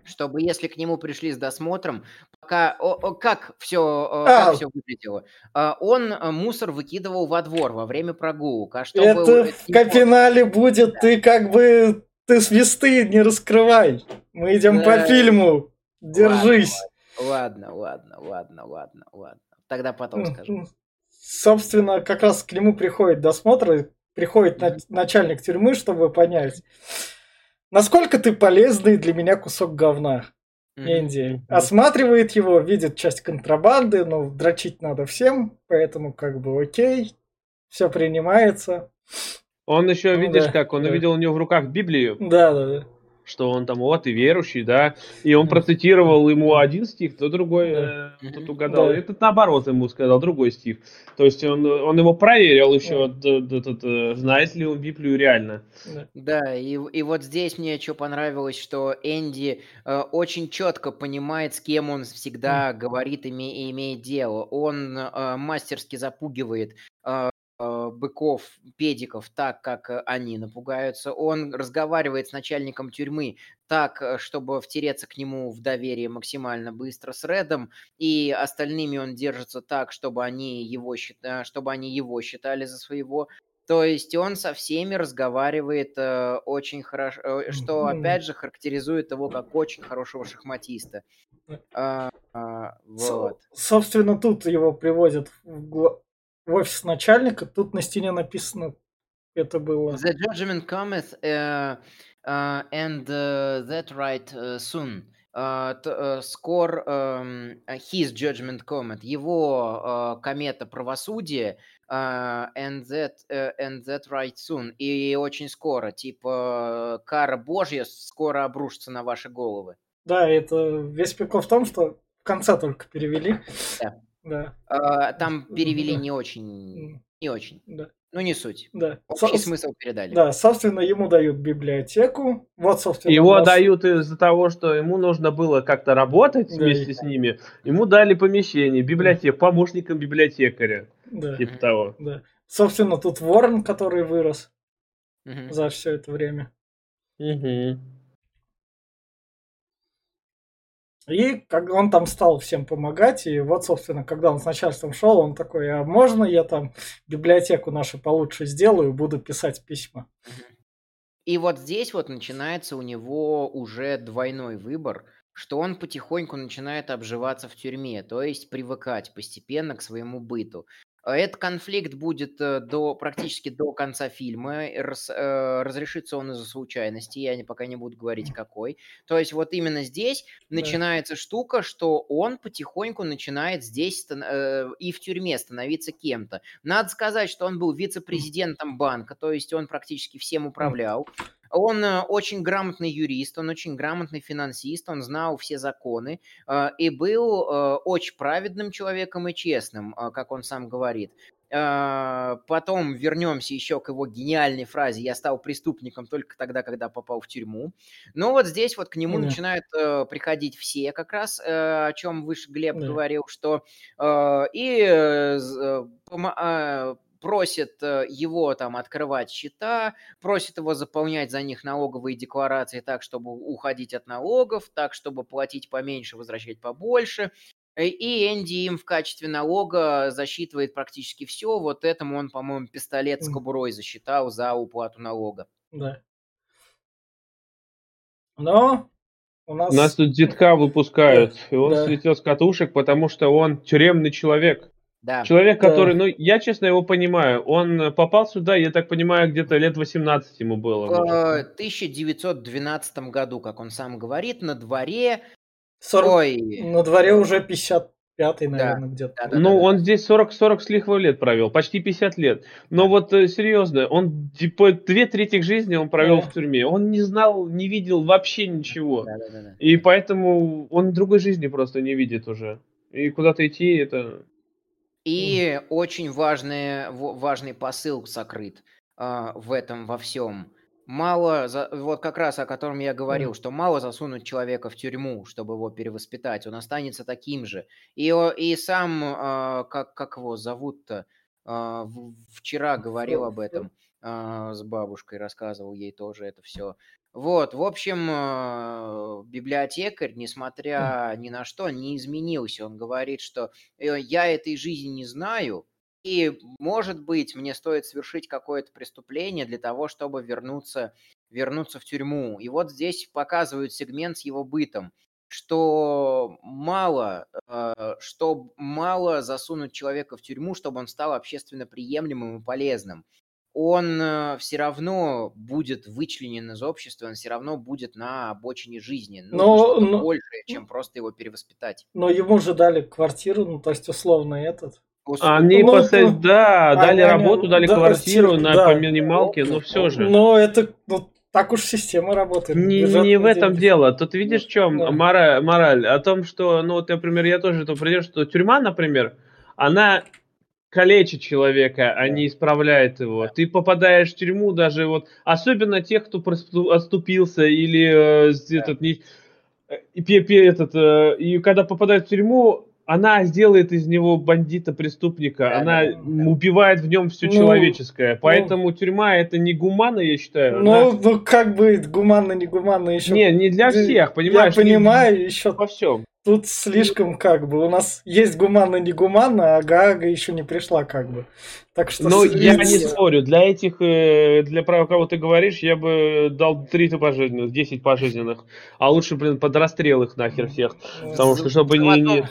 чтобы если к нему пришли с досмотром, пока о- о, как все А. как все выглядело, А, он а, мусор выкидывал во двор во время прогулок, а чтобы Это это в Капинале будет, ты как бы, ты свисты не раскрывай. Мы идем по Да. фильму. Держись. Ладно, ладно, ладно, ладно, ладно. Тогда потом скажу. М, Собственно, как раз к нему приходит досмотр, приходит на- начальник тюрьмы, чтобы понять, насколько ты полезный для меня кусок говна. Энди. Осматривает его, видит часть контрабанды, но дрочить надо всем, поэтому как бы окей, все принимается. Он еще, Ну видишь да, как, он да. увидел у него в руках Библию, Да, да, да. Что он там, вот, и верующий, да, и он процитировал ему один стих, то другой, Да. э, тот Мгм. угадал. Да. Этот наоборот ему сказал, другой стих. То есть он, он его проверил еще, д- д- д- д- знает ли он Библию реально. да. Да, и, и вот здесь мне что понравилось, что Энди э, очень четко понимает, с кем он всегда говорит и име- имеет дело. Он э, мастерски запугивает э, э, быков, педиков так, как э, они напугаются. Он разговаривает с начальником тюрьмы так, э, чтобы втереться к нему в доверие максимально быстро с Редом, и остальными он держится так, чтобы они его, э, чтобы они его считали за своего. То есть он со всеми разговаривает э, очень хорошо, э, что опять же характеризует его как очень хорошего шахматиста. А, а, вот. Собственно, тут его приводят в, гла- в офис начальника, тут на стене написано, это было... The judgment cometh uh, uh, and uh, that right uh, soon. Uh, э, скор эм, his judgment cometh, его э, комета правосудия uh, and that э, and that right soon и очень скоро, типа кара Божья скоро обрушится на ваши головы. Да, это весь прикол в том, что в конце только перевели. Да. Да. А, Там перевели Да. не очень, не очень. Да. Ну не суть. Да. Общий Со- смысл передали. Да, собственно, ему дают библиотеку. Вот, собственно, Его нас- дают из-за того, что ему нужно было как-то работать Да, вместе и- с ними. Ему дали помещение, библиотек, помощником библиотекаря. Да, Типа того. да. Собственно, тут Ворон, который вырос Мгм. за все это время. Мгм. И как он там стал всем помогать, и вот, собственно, когда он с начальством шел, он такой, а можно я там библиотеку нашу получше сделаю, буду писать письма? И вот здесь вот начинается у него уже двойной выбор, что он потихоньку начинает обживаться в тюрьме, то есть привыкать постепенно к своему быту. Этот конфликт будет э, до, практически до конца фильма. Раз, э, разрешится он из-за случайности, я не, пока не буду говорить какой. То есть вот именно здесь да. начинается штука, что он потихоньку начинает здесь э, и в тюрьме становиться кем-то. Надо сказать, что он был вице-президентом банка, то есть он практически всем управлял. Он э, очень грамотный юрист, он очень грамотный финансист, он знал все законы э, и был э, очень праведным человеком и честным, как он сам говорит. Потом вернемся еще к его гениальной фразе «Я стал преступником только тогда, когда попал в тюрьму». Но вот здесь вот к нему mm начинают приходить все как раз, о чем выше Глеб mm говорил, что и просит э, его там открывать счета, просит его заполнять за них налоговые декларации так, чтобы уходить от налогов, так, чтобы платить поменьше, возвращать побольше. Э, и Энди им в качестве налога засчитывает практически все. Вот этому он, по-моему, пистолет с кобурой засчитал за уплату налога. Да. Но у нас... Нас тут детка выпускают, да, и он да. слетел с катушек, потому что он тюремный человек. Да. Человек, который, ну, я честно его понимаю, он попал сюда, я так понимаю, где-то лет 18 ему было. В 1912 году, как он сам говорит, на дворе... 40... Ой. На дворе уже 55 наверное, да. где-то. Да, да, ну, да, он да. здесь 40, 40 с лихвой лет провел, почти 50 лет. Но вот э, серьезно, он типа две трети жизни он провел да. в тюрьме. Он не знал, не видел вообще ничего. Да, да, да, да. И поэтому он другой жизни просто не видит уже. И куда-то идти, это и mm. очень важный, важный посыл сокрыт а, в этом во всем. Мало, за, вот как раз о котором я говорил, mm. что мало засунуть человека в тюрьму, чтобы его перевоспитать, он останется таким же. И, и сам, а, как, как его зовут-то, а, вчера говорил об этом а, с бабушкой, рассказывал ей тоже это все. Вот, в общем, э, библиотекарь, несмотря ни на что, не изменился. Он говорит, что э, я этой жизни не знаю, и, может быть, мне стоит совершить какое-то преступление для того, чтобы вернуться, вернуться в тюрьму. И вот здесь показывают сегмент с его бытом, что мало, э, что мало засунуть человека в тюрьму, чтобы он стал общественно приемлемым и полезным он э, все равно будет вычленен из общества, он все равно будет на обочине жизни. Ну, но, больше, чем просто его перевоспитать. Но ему же дали квартиру, ну, то есть условно этот. Они, ну, посадь, ну, да, они, дали они, работу, дали да, квартиру на да, по минималке, но все же. Но это, ну, так уж система работает. Не, не в этом деньги. дело. Тут видишь, в чем да. мораль, мораль? О том, что, ну, вот, например, я тоже это придерживаюсь, что тюрьма, например, она калечит человека, а не исправляет его. Ты попадаешь в тюрьму даже вот, особенно тех, кто отступился или э, этот не э, этот э, и когда попадает в тюрьму, она сделает из него бандита, преступника, да, она да, да. убивает в нем все ну, человеческое. Ну. Поэтому ну, тюрьма это не гуманно, я считаю. Ну, она... ну как бы гуманно, не гуманно еще. Не, не для всех, понимаешь? Я понимаю, не... еще во всем. Тут слишком как бы. У нас есть гуманно, не гуманно, а Гага еще не пришла как бы. Так что... Ну, я не спорю. Для этих, э, для права, кого ты говоришь, я бы дал 3 пожизненных, 10 пожизненных. А лучше, блин, под расстрел их нахер всех. Потому что, чтобы не... не...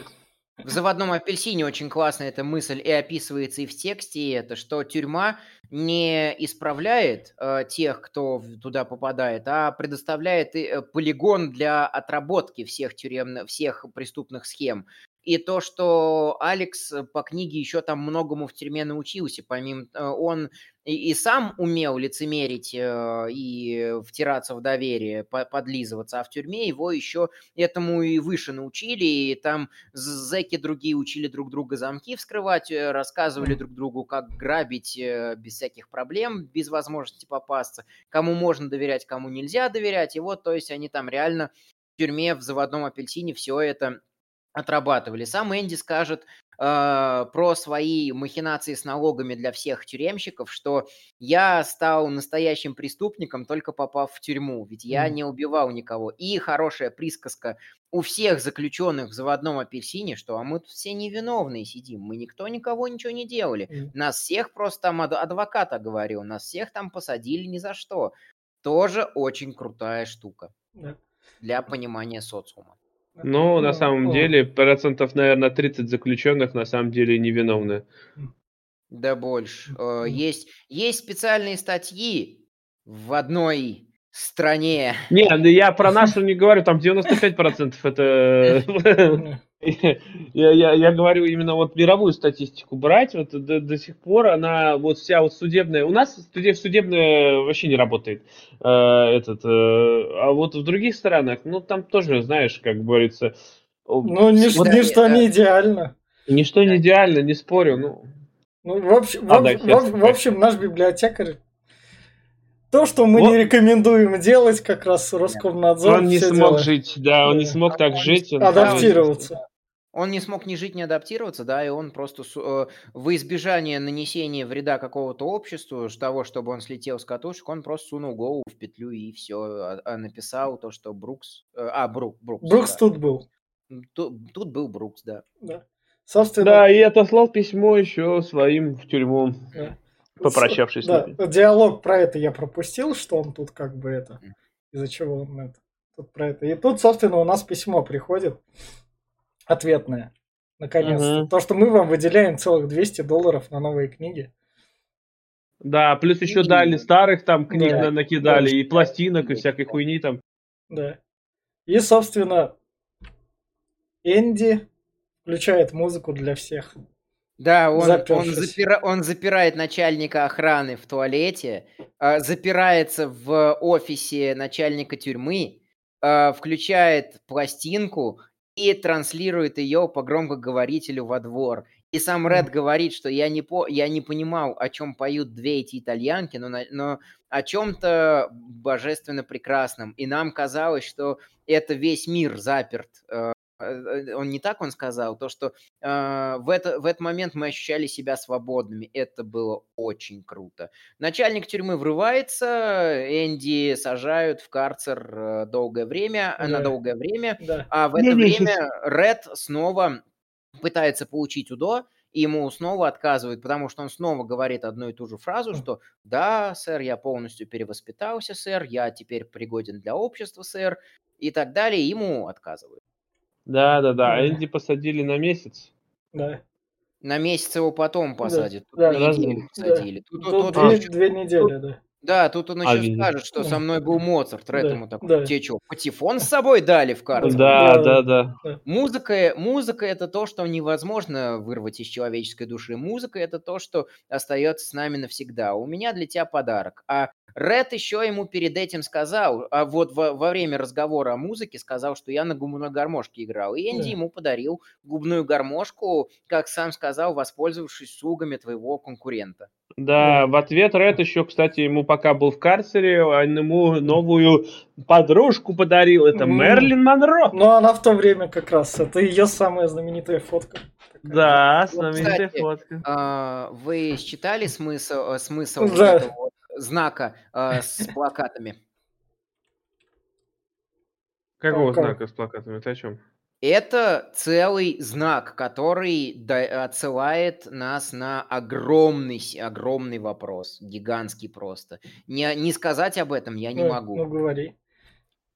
В «Заводном апельсине» очень классная эта мысль и описывается и в тексте, и это, что тюрьма не исправляет э, тех, кто туда попадает, а предоставляет э, полигон для отработки всех тюремных, всех преступных схем. И то, что Алекс э, по книге еще там многому в тюрьме научился, помимо э, он и, и сам умел лицемерить э, и втираться в доверие, по, подлизываться, а в тюрьме его еще этому и выше научили, и там зэки другие учили друг друга замки вскрывать, рассказывали друг другу, как грабить без всяких проблем, без возможности попасться, кому можно доверять, кому нельзя доверять, и вот, то есть они там реально в тюрьме в заводном апельсине все это отрабатывали. Сам Энди скажет э, про свои махинации с налогами для всех тюремщиков, что я стал настоящим преступником, только попав в тюрьму, ведь я не убивал никого. И хорошая присказка у всех заключенных в заводном апельсине, что а мы тут все невиновные сидим, мы никто никого ничего не делали. Нас всех просто там адвоката говорил, нас всех там посадили ни за что. Тоже очень крутая штука для понимания социума. Ну, на самом деле, процентов, наверное, 30 заключенных на самом деле невиновны. Да больше. Э, есть, есть специальные статьи в одной стране. Не, да я про нашу не говорю, там 95% это... Я, я, я говорю именно вот мировую статистику брать, вот до, до сих пор она вот вся вот судебная, у нас судебная вообще не работает, э, этот, э, а вот в других странах, ну там тоже, знаешь, как говорится... Ну, нич- вот, ничто не идеально. Ничто не идеально, не спорю, ну... Ну, в общем, а, в, да, в, в общем, наш библиотекарь то, что мы вот. не рекомендуем делать, как раз Роскомнадзор. Он не смог делает. жить, да, он да. не смог так жить. Адаптироваться. Он не смог ни жить, ни адаптироваться, да, и он просто э, в избежание нанесения вреда какого-то обществу, того, чтобы он слетел с катушек, он просто сунул голову в петлю и все, а, а написал то, что Брукс... Э, а, Брук, Брукс. Брукс да. тут был. Тут, тут был Брукс, да. Да. Собственно... Да, и отослал письмо еще своим в тюрьму. Да попрощавшись да, с ними. Диалог про это я пропустил, что он тут как бы это, из-за чего он это, тут про это. И тут, собственно, у нас письмо приходит, ответное, наконец-то. Угу. То, что мы вам выделяем целых 200 долларов на новые книги. Да, плюс еще и... дали старых там книг да, накидали, да, и пластинок, и всякой хуйни там. Да. И, собственно, Энди включает музыку для всех. Да, он, он, запира, он запирает начальника охраны в туалете, э, запирается в офисе начальника тюрьмы, э, включает пластинку и транслирует ее по громкоговорителю во двор. И сам Ред говорит, что я не, по, я не понимал, о чем поют две эти итальянки, но, но о чем-то божественно прекрасном. И нам казалось, что это весь мир заперт Э, он не так он сказал, то, что э, в, это, в этот момент мы ощущали себя свободными. Это было очень круто. Начальник тюрьмы врывается, Энди сажают в карцер э, долгое время, да. на долгое время, да. а в это не время Ред снова пытается получить УДО, и ему снова отказывают, потому что он снова говорит одну и ту же фразу, что «Да, сэр, я полностью перевоспитался, сэр, я теперь пригоден для общества, сэр», и так далее, ему отказывают. Да, да, да. Энди посадили на месяц. Да. На месяц его потом посадят. Да, Тут да, посадили. Тут, тут, тут, две, две недели, да. Да, тут он еще а, скажет, что да. со мной был Моцарт. Да, Ретому такой, да. тебе что, патефон с собой дали в карту? Да, да, да. да. Музыка, музыка это то, что невозможно вырвать из человеческой души. Музыка это то, что остается с нами навсегда. У меня для тебя подарок. А Ред еще ему перед этим сказал, а вот во, во время разговора о музыке сказал, что я на губной гармошке играл. И Энди да. ему подарил губную гармошку, как сам сказал, воспользовавшись слугами твоего конкурента. Да, в ответ Ред еще, кстати, ему пока был в карцере, он ему новую подружку подарил. Это mm. Мерлин Монро. Ну, она в то время как раз. Это ее самая знаменитая фотка. Да, знаменитая Кстати, фотка. А, вы считали смысл, э, смысл да. этого знака э, с плакатами. Какого знака с плакатами? Ты о чем? Это целый знак, который отсылает нас на огромный, огромный вопрос, гигантский просто. Не, не сказать об этом я не ну, могу. Ну, говори.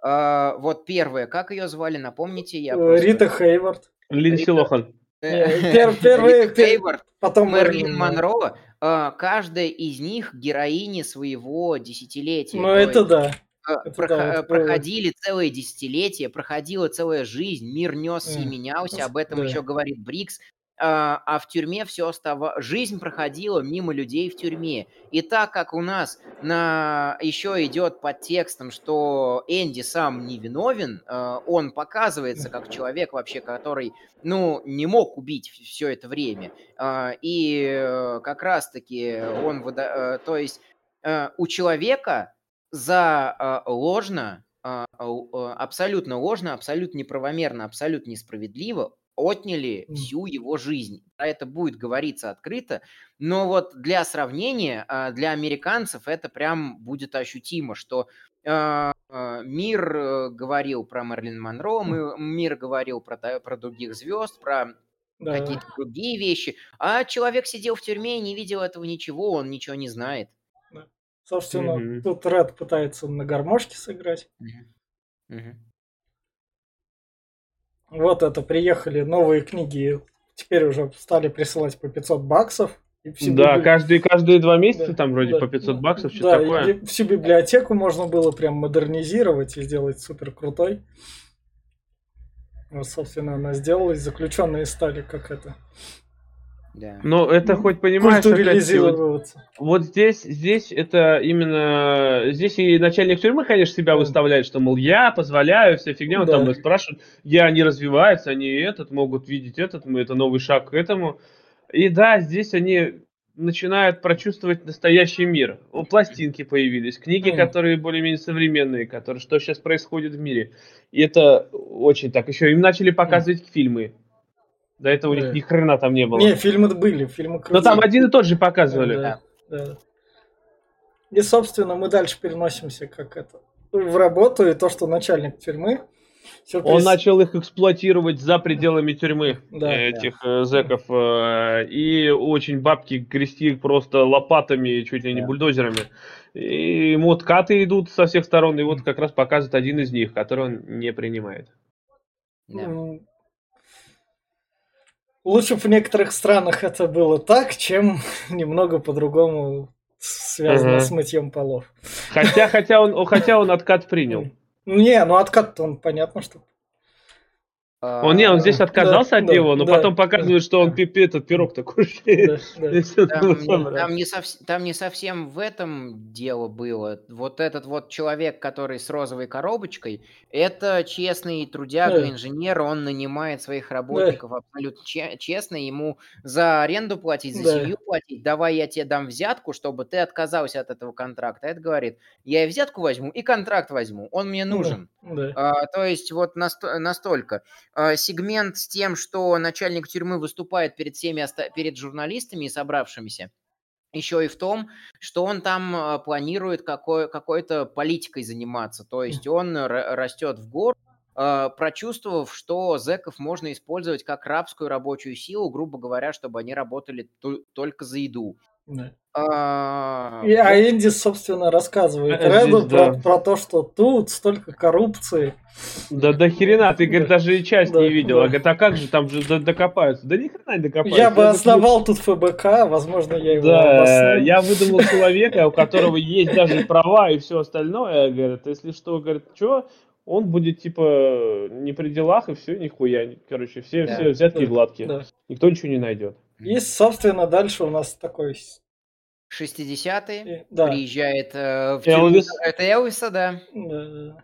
А, вот первое, как ее звали, напомните? Я э, Рита просто... Хейвард. Линдси Лохан. Первый, Хейвард, потом Мерлин Монро. А, каждая из них героини своего десятилетия. Ну, это да. А, это проходили да. целые десятилетия, проходила целая жизнь, мир несся и менялся, об этом да. еще говорит Брикс. А, а в тюрьме все оставалось. Жизнь проходила мимо людей в тюрьме. И так как у нас на... еще идет под текстом, что Энди сам не виновен, а, он показывается как человек вообще, который, ну, не мог убить все это время. А, и э, как раз-таки он... Выда... Э, то есть э, у человека за ложно, абсолютно ложно, абсолютно неправомерно, абсолютно несправедливо отняли всю его жизнь. Про это будет говориться открыто, но вот для сравнения, а, для американцев это прям будет ощутимо, что а, а, мир э, говорил про Мерлин Монро, мир говорил про, про других звезд, про да. какие-то другие вещи, а человек сидел в тюрьме и не видел этого ничего, он ничего не знает. Собственно, mm-hmm. тут Ред пытается на гармошке сыграть. Mm-hmm. Mm-hmm. Вот это, приехали новые книги, теперь уже стали присылать по 500 баксов. Да, каждые, каждые два месяца да, там вроде да, по 500 баксов, что да, такое. всю библиотеку можно было прям модернизировать и сделать супер крутой. Вот, собственно, она сделалась, заключенные стали как это. Да. Но это ну, хоть понимаешь, опять, вот, вот здесь, здесь это именно, здесь и начальник тюрьмы, конечно, себя да. выставляет, что, мол, я позволяю, вся фигня, он да. там спрашивает, я, они развиваются, они этот, могут видеть этот, мы, это новый шаг к этому. И да, здесь они начинают прочувствовать настоящий мир. О, пластинки появились, книги, mm. которые более-менее современные, которые что сейчас происходит в мире. И это очень так. Еще им начали показывать mm. фильмы. До этого да. у них ни хрена там не было. Не, фильмы были, фильмы крутые. Но там один и тот же показывали. Да, да. И, собственно, мы дальше переносимся как это в работу, и то, что начальник тюрьмы Сюрприз. Он начал их эксплуатировать за пределами тюрьмы, да, этих да. Э, зэков, э, и очень бабки грести просто лопатами, чуть ли не да. бульдозерами. И ему откаты идут со всех сторон, и вот как раз показывает один из них, который он не принимает. Да. Лучше в некоторых странах это было так, чем немного по-другому связано ага. с мытьем полов. Хотя, хотя, он, хотя он откат принял. Не, ну откат он понятно, что. Он не, он здесь отказался да, от да, него, но да, потом показывает, да, что он пипи этот пирог такой. Да, да. Там, там, не сов, там не совсем в этом дело было. Вот этот вот человек, который с розовой коробочкой, это честный трудяга, да. инженер, он нанимает своих работников да. абсолютно честно, ему за аренду платить, за да. семью платить, давай я тебе дам взятку, чтобы ты отказался от этого контракта. Это говорит, я и взятку возьму, и контракт возьму, он мне нужен. Да. А, то есть вот наст- настолько. А, сегмент с тем, что начальник тюрьмы выступает перед всеми, перед журналистами и собравшимся, еще и в том, что он там а, планирует какой, какой-то политикой заниматься. То есть он растет в гору, прочувствовав, что зэков можно использовать как рабскую рабочую силу, грубо говоря, чтобы они работали только за еду. Да. А, и, а Энди, собственно, рассказывает Реду про, да. про то, что тут столько коррупции. Да до хрена, ты, говорит, даже и часть да, не видел. Да. Говорит, а как же там же докопаются? Да ни хрена не докопаются. Я бы основал тут ФБК, возможно, я его Да, я выдумал человека, у которого есть даже права и все остальное. Говорит, если что, говорит, что, он будет типа не при делах и все, нихуя. Короче, все, да, все взятки да, гладкие. Да. Никто ничего не найдет. И, собственно, дальше у нас такой 60-е. Да. Приезжает э, в Элвис. Это Элвиса, да. да.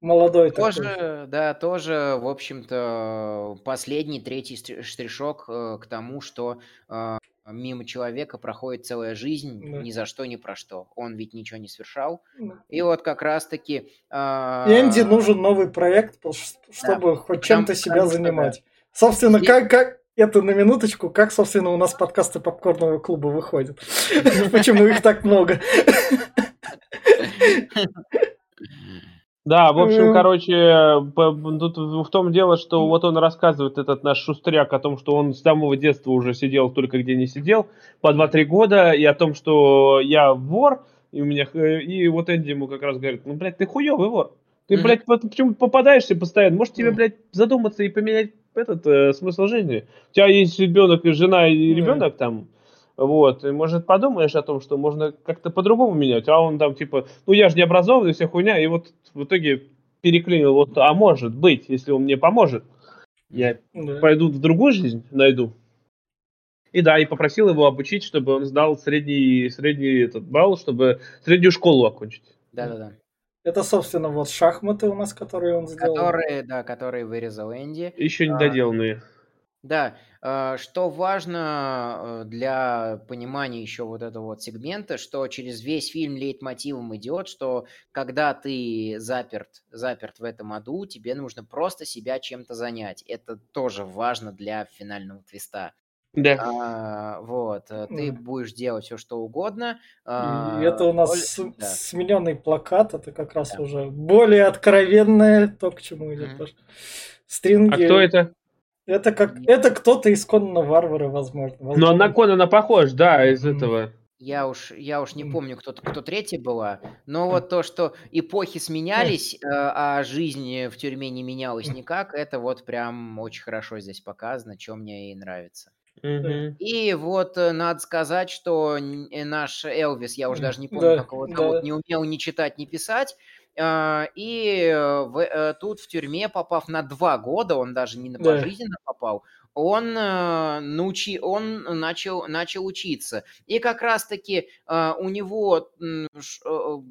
Молодой тоже, такой. да, тоже, в общем-то, последний, третий штришок э, к тому, что э, мимо человека проходит целая жизнь, да. ни за что, ни про что. Он ведь ничего не совершал. Да. И вот как раз-таки... Э, Энди нужен новый проект, чтобы да. хоть чем-то себя занимать. Да. Собственно, Здесь... как, как, это на минуточку, как, собственно, у нас подкасты попкорного клуба выходят. Почему их так много? Да, в общем, короче, тут в том дело, что вот он рассказывает, этот наш шустряк, о том, что он с самого детства уже сидел только где не сидел, по 2-3 года, и о том, что я вор, и у меня, и вот Энди ему как раз говорит, ну, блядь, ты хуёвый вор. Ты, блядь, почему попадаешься постоянно? Может тебе, блядь, задуматься и поменять этот э, смысл жизни. У тебя есть ребенок и жена и ребенок mm. там, вот, и может подумаешь о том, что можно как-то по-другому менять, а он там типа, ну я же не образованный, вся хуйня, и вот в итоге переклинил, вот, а может быть, если он мне поможет, я mm. пойду в другую жизнь, найду. И да, и попросил его обучить, чтобы он сдал средний, средний этот балл, чтобы среднюю школу окончить. Да-да-да. Это, собственно, вот шахматы у нас, которые он сделал. Которые, да, которые вырезал Энди. Еще не доделанные. Да, а, что важно э, для понимания еще вот этого вот сегмента, что через весь фильм лейтмотивом идет, что когда ты заперт, заперт в этом аду, тебе нужно просто себя чем-то занять. Это тоже важно для финального твиста. Да. А, вот, э, ты будешь делать все, что угодно. А, это у нас с, да. смененный плакат, это как раз да. уже более откровенное, то, к чему идет. Mm-hmm. Стринги. А кто это? Это как это кто-то из Конана Варвара, возможно. возможно. Но на Конана похож, да, из mm-hmm. этого. Я уж, я уж не помню, кто, кто третья была, но вот то, что эпохи сменялись, э, а жизнь в тюрьме не менялась никак, это вот прям очень хорошо здесь показано, что мне и нравится. И вот э, надо сказать, что э, наш Элвис, я уже даже не помню, да, как его зовут, да. не умел ни читать, ни писать. А, и в, тут в тюрьме, попав на два года, он даже не на пожизненно да. попал, он, э, научи, он начал, начал учиться. И как раз-таки э, у него, э,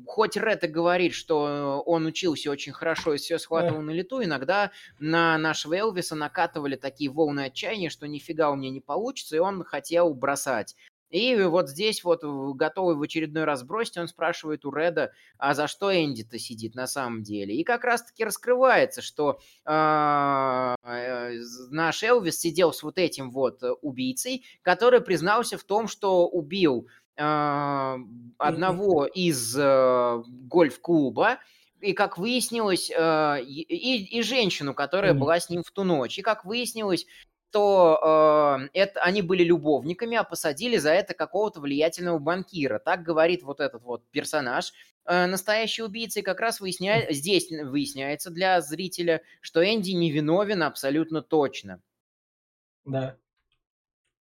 хоть и говорит, что он учился очень хорошо и все схватывал на лету, иногда на нашего Элвиса накатывали такие волны отчаяния, что нифига у меня не получится, и он хотел бросать. И вот здесь вот, готовый в очередной раз бросить, он спрашивает у Реда, а за что Энди-то сидит на самом деле? И как раз-таки раскрывается, что а, э, наш Элвис сидел с вот этим вот убийцей, который признался в том, что убил э, одного из э, гольф-клуба, и как выяснилось, э, и, и женщину, которая была с ним в ту ночь. И как выяснилось, что э, это, они были любовниками, а посадили за это какого-то влиятельного банкира. Так говорит вот этот вот персонаж. Э, настоящий убийца, и как раз выясня... здесь выясняется для зрителя, что Энди невиновен абсолютно точно. Да.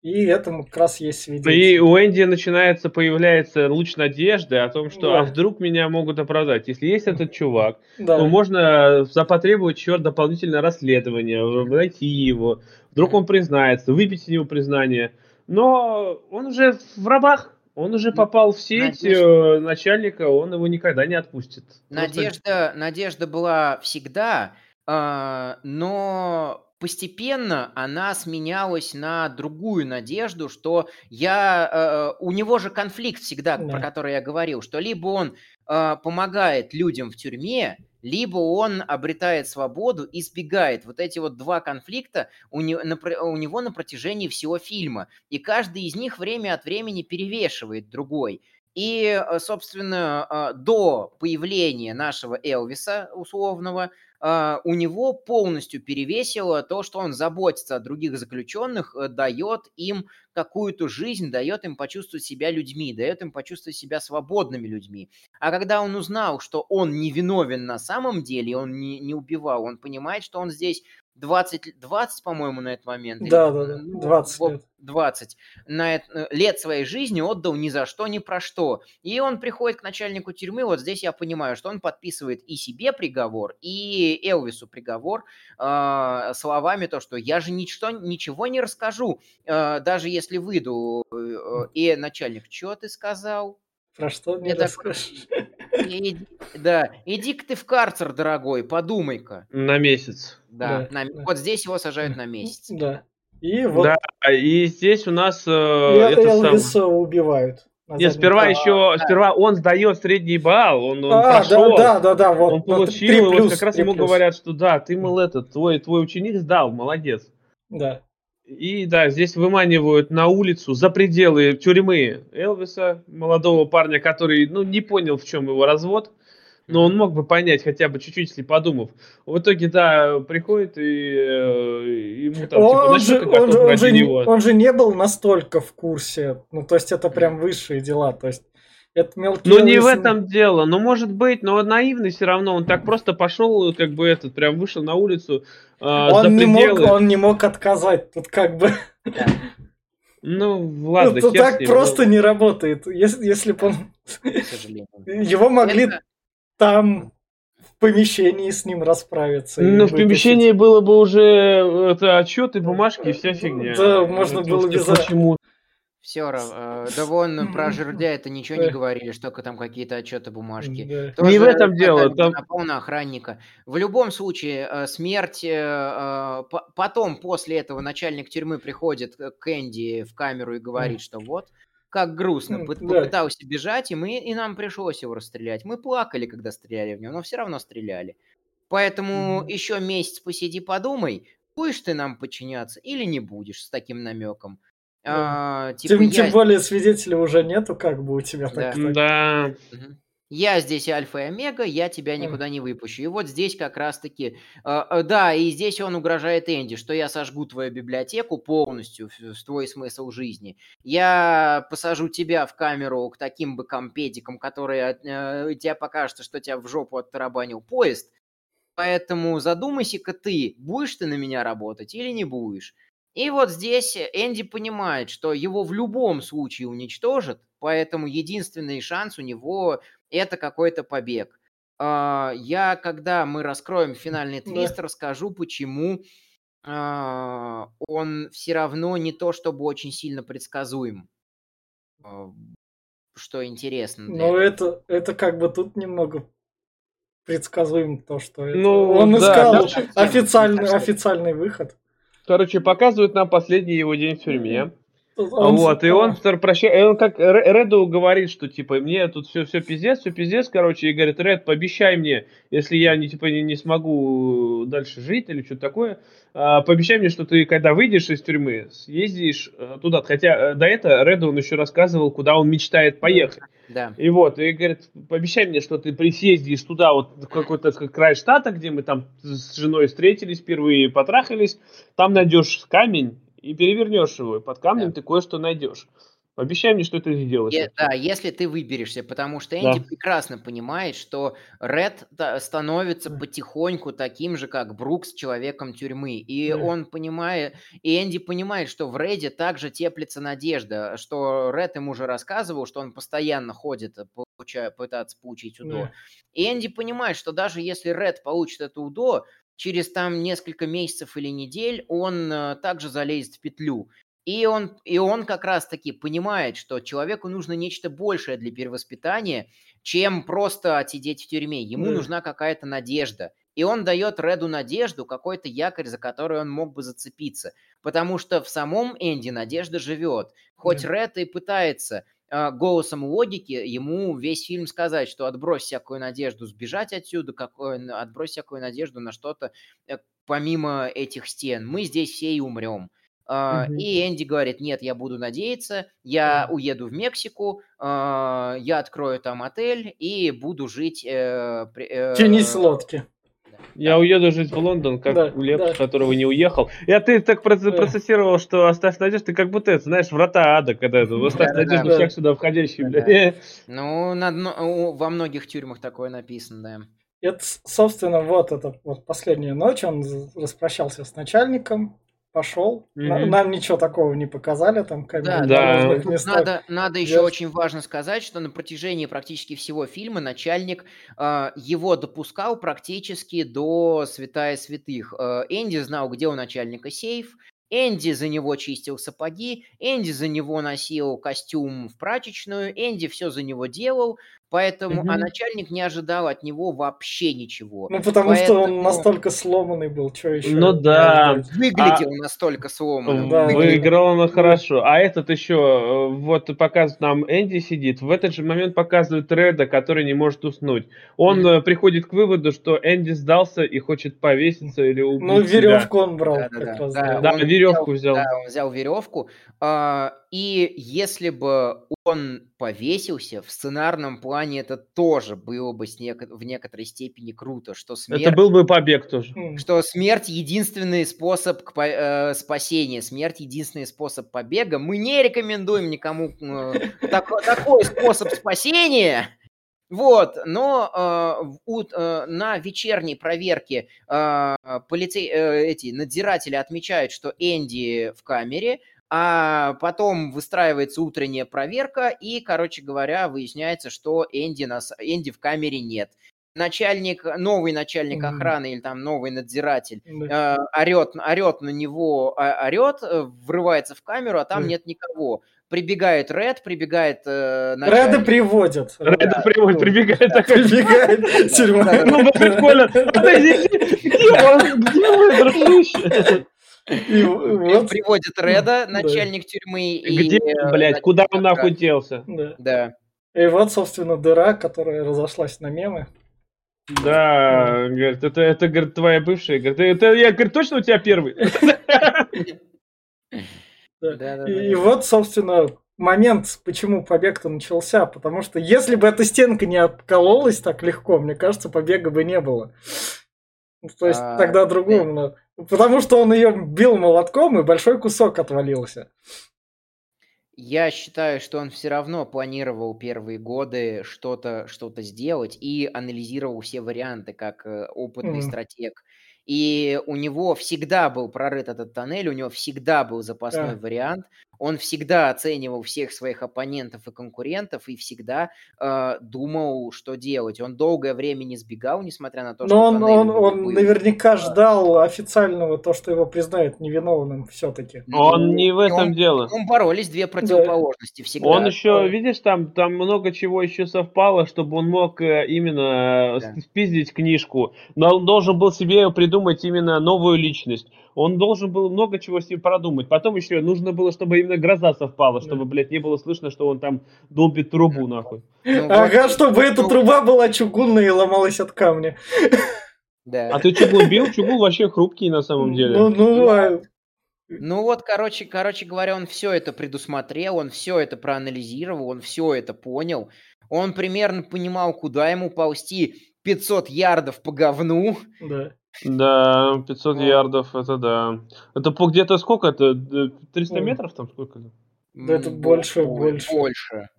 И этому как раз есть свидетель. И у Энди начинается, появляется луч надежды о том, что да. а вдруг меня могут оправдать. Если есть этот чувак, да. то можно запотребовать еще дополнительное расследование, найти его. Вдруг он признается, выпить из него признание. Но он уже в рабах. Он уже попал в сеть Надежда. Э, начальника, он его никогда не отпустит. Надежда, Просто... надежда была всегда, э, но постепенно она сменялась на другую надежду, что я... Э, у него же конфликт всегда, да. про который я говорил, что либо он э, помогает людям в тюрьме, либо он обретает свободу и сбегает. Вот эти вот два конфликта у него, на, у него на протяжении всего фильма. И каждый из них время от времени перевешивает другой. И, э, собственно, э, до появления нашего Элвиса условного, у него полностью перевесило то, что он заботится о других заключенных, э, дает им какую-то жизнь, дает им почувствовать себя людьми, дает им почувствовать себя свободными людьми. А когда он узнал, что он невиновен на самом деле, он не, не убивал, он понимает, что он здесь 20, 20 по-моему, на этот момент. Да, да, да, 20 лет. 20 на это, лет своей жизни отдал ни за что, ни про что. И он приходит к начальнику тюрьмы, вот здесь я понимаю, что он подписывает и себе приговор, и Элвису приговор э, словами то, что я же ничто, ничего не расскажу, э, даже если выйду. Э, и начальник, что ты сказал? Про что не расскажешь? Иди, да, иди-ка ты в карцер, дорогой, подумай-ка. На месяц. Да, да, на, да. вот здесь его сажают на месяц. Да. И вот... Да, и здесь у нас... Э, это Элвиса сам... убивают. Нет, сперва а, еще, да. сперва он сдает средний балл, он, он а, прошел, да, да, да, вот, он получил, плюс, вот как раз ему плюс. говорят, что да, ты, мол, этот, твой, твой ученик сдал, молодец. Да. И да, здесь выманивают на улицу, за пределы тюрьмы Элвиса, молодого парня, который, ну, не понял, в чем его развод, но он мог бы понять хотя бы чуть-чуть, если подумав. В итоге, да, приходит и э, ему там, он типа, же, он, он, же, него. он же не был настолько в курсе, ну, то есть это прям высшие дела, то есть это мелкий Ну, не в этом дело. Ну, может быть, но наивный все равно. Он так просто пошел, как бы этот, прям вышел на улицу. Э, он, не мог, он не мог отказать. Тут как бы... Ну, ладно. Ну, так просто не работает. Если, если бы он... Его могли это... там в помещении с ним расправиться. Ну, в помещении было бы уже это отчеты, бумажки и вся фигня. Да, можно было без... Почему? Все, э, да вон про жердя это ничего не говорили, что только там какие-то отчеты, бумажки. Да. Не в этом дело. Там... Напал на охранника. В любом случае, э, смерть, э, потом, после этого, начальник тюрьмы приходит к Энди в камеру и говорит, что вот, как грустно, попытался бежать, и, мы, и нам пришлось его расстрелять. Мы плакали, когда стреляли в него, но все равно стреляли. Поэтому mm еще месяц посиди, подумай, будешь ты нам подчиняться или не будешь с таким намеком. А, типа тем, я... тем более свидетелей уже нету, как бы у тебя да. так. Да. Я здесь альфа и омега, я тебя никуда не выпущу. И вот здесь как раз-таки, э, да, и здесь он угрожает Энди, что я сожгу твою библиотеку полностью, твой смысл жизни. Я посажу тебя в камеру к таким бы компедикам, которые э, тебе покажут, что тебя в жопу оттарабанил поезд. Поэтому задумайся-ка ты, будешь ты на меня работать или не будешь. И вот здесь Энди понимает, что его в любом случае уничтожат, поэтому единственный шанс у него это какой-то побег. А, я, когда мы раскроем финальный твист, да. расскажу, почему а, он все равно не то чтобы очень сильно предсказуем. А, что интересно. Ну, это, это как бы тут немного предсказуем то, что это. Ну, он да, искал да, официальный, официальный выход. Короче, показывают нам последний его день в тюрьме. Он вот, и он прощает, он как Реду говорит, что типа мне тут все, все пиздец, все пиздец, короче, и говорит, Ред, пообещай мне, если я не типа не, не смогу дальше жить или что-то такое, а, пообещай мне, что ты когда выйдешь из тюрьмы, съездишь э, туда. Хотя э, до этого Реду он еще рассказывал, куда он мечтает поехать. Да. И вот, и говорит, пообещай мне, что ты присездишь туда, вот в какой-то край штата, где мы там с женой встретились впервые, потрахались, там найдешь камень и перевернешь его, и под камнем да. ты кое-что найдешь. Обещай мне, что ты сделаешь. Е- да, если ты выберешься, потому что Энди да. прекрасно понимает, что Ред становится потихоньку таким же, как Брукс, человеком тюрьмы. И да. он понимает, и Энди понимает, что в Реде также теплится надежда, что Ред ему уже рассказывал, что он постоянно ходит, э, получая, пытаться получить УДО. Да. И Энди понимает, что даже если Ред получит это УДО, через там несколько месяцев или недель он э, также залезет в петлю. И он, и он как раз-таки понимает, что человеку нужно нечто большее для перевоспитания, чем просто отсидеть в тюрьме. Ему да. нужна какая-то надежда. И он дает Реду надежду, какой-то якорь, за который он мог бы зацепиться. Потому что в самом Энди надежда живет. Хоть да. Ред и пытается голосом логики ему весь фильм сказать, что отбрось всякую надежду сбежать отсюда, какой, отбрось всякую надежду на что-то э, помимо этих стен. Мы здесь все и умрем. Uh, И Энди говорит, нет, я буду надеяться, я uh. уеду в Мексику, uh, я открою там отель и буду жить... Э, э, Тянись лодки. Я уеду жить в Лондон, как да, Лепс, да. которого не уехал. Я ты так процессировал, да. что оставь надежду, ты как будто, это, знаешь, врата ада, когда это, оставь да, надежду да, всех да. сюда входящих, да, Да. Ну, на, во многих тюрьмах такое написано, да. Это, собственно, вот это вот последняя ночь, он распрощался с начальником, пошел. Mm-hmm. Нам ничего такого не показали там. Как да, да. Надо, надо еще очень важно сказать, что на протяжении практически всего фильма начальник э, его допускал практически до святая святых. Э, Энди знал, где у начальника сейф. Энди за него чистил сапоги, Энди за него носил костюм в прачечную, Энди все за него делал, Поэтому, угу. а начальник не ожидал от него вообще ничего. Ну, потому Поэтому... что он настолько сломанный был, что еще? Ну да. Выглядел а... настолько сломанным. Да. Выиграл он хорошо. А этот еще, э, вот показывает нам, Энди сидит, в этот же момент показывает Реда, который не может уснуть. Он mm приходит к выводу, что Энди сдался и хочет повеситься или убить Ну, веревку себя. он брал. Да, да, да. да, да он веревку взял. Да, он взял веревку. А, и если бы он повесился, в сценарном плане это тоже было бы с нек- в некоторой степени круто, что смерть... Это был бы побег тоже. Что смерть единственный способ к, э, спасения, смерть единственный способ побега. Мы не рекомендуем никому э, так, такой способ спасения. Вот, но э, у, э, на вечерней проверке э, полицей, э, эти надзиратели отмечают, что Энди в камере, а потом выстраивается утренняя проверка, и, короче говоря, выясняется, что Энди, нас, Энди в камере нет. Начальник, новый начальник mm-hmm. охраны или там новый надзиратель mm-hmm. э, орет, орет на него, орет, э, врывается в камеру, а там mm-hmm. нет никого. Прибегает Ред, прибегает э, начальник. Реда приводят. Реда приводит, прибегает такой. Прибегает тюрьма. Ну, прикольно. Где он? Где вы, дружище? И вот. Приводит Реда, начальник тюрьмы. Где, и, э, блядь, куда он нахуй делся? Да. да. И вот, собственно, дыра, которая разошлась на мемы. Да, говорит, это, это, говорит, твоя бывшая. Говорит, это я, говорит, точно у тебя первый? И вот, собственно, момент, почему побег-то начался. Потому что если бы эта стенка не откололась так легко, мне кажется, побега бы не было. То есть а, тогда другому. Потому что он ее бил молотком, и большой кусок отвалился. Я считаю, что он все равно планировал первые годы что-то что сделать и анализировал все варианты как э, опытный mm. стратег. и у него всегда был прорыт этот тоннель, у него всегда был запасной Да. вариант, он всегда оценивал всех своих оппонентов и конкурентов и всегда э, думал, что делать. Он долгое время не сбегал, несмотря на то, что Но он, он, он был. наверняка ждал официального, то, что его признают невиновным все-таки. Он не в этом он- дело. он боролись две противоположности всегда. Он еще, Да. видишь, там, там много чего еще совпало, чтобы он мог э, именно э, Да. спиздить книжку. Но он должен был себе придумать именно новую личность. Он должен был много чего себе продумать. Потом еще нужно было, чтобы именно гроза совпала, чтобы, блядь, не было слышно, что он там долбит трубу, нахуй. Ну вот, Ага, чтобы эта ну- труба была чугунная и ломалась от камня. да. А ты чугун бил? Чугун вообще хрупкий на самом деле. Ну, ну, а, Ну вот, короче, короче говоря, он все это предусмотрел, он все это проанализировал, он все это понял. Он примерно понимал, куда ему ползти 500 ярдов по говну. да. Да, 500 Ну. ярдов, это да. Это по где-то сколько? Это э, 300 Ну. метров там сколько? Да это больше, бо- больше. Больше.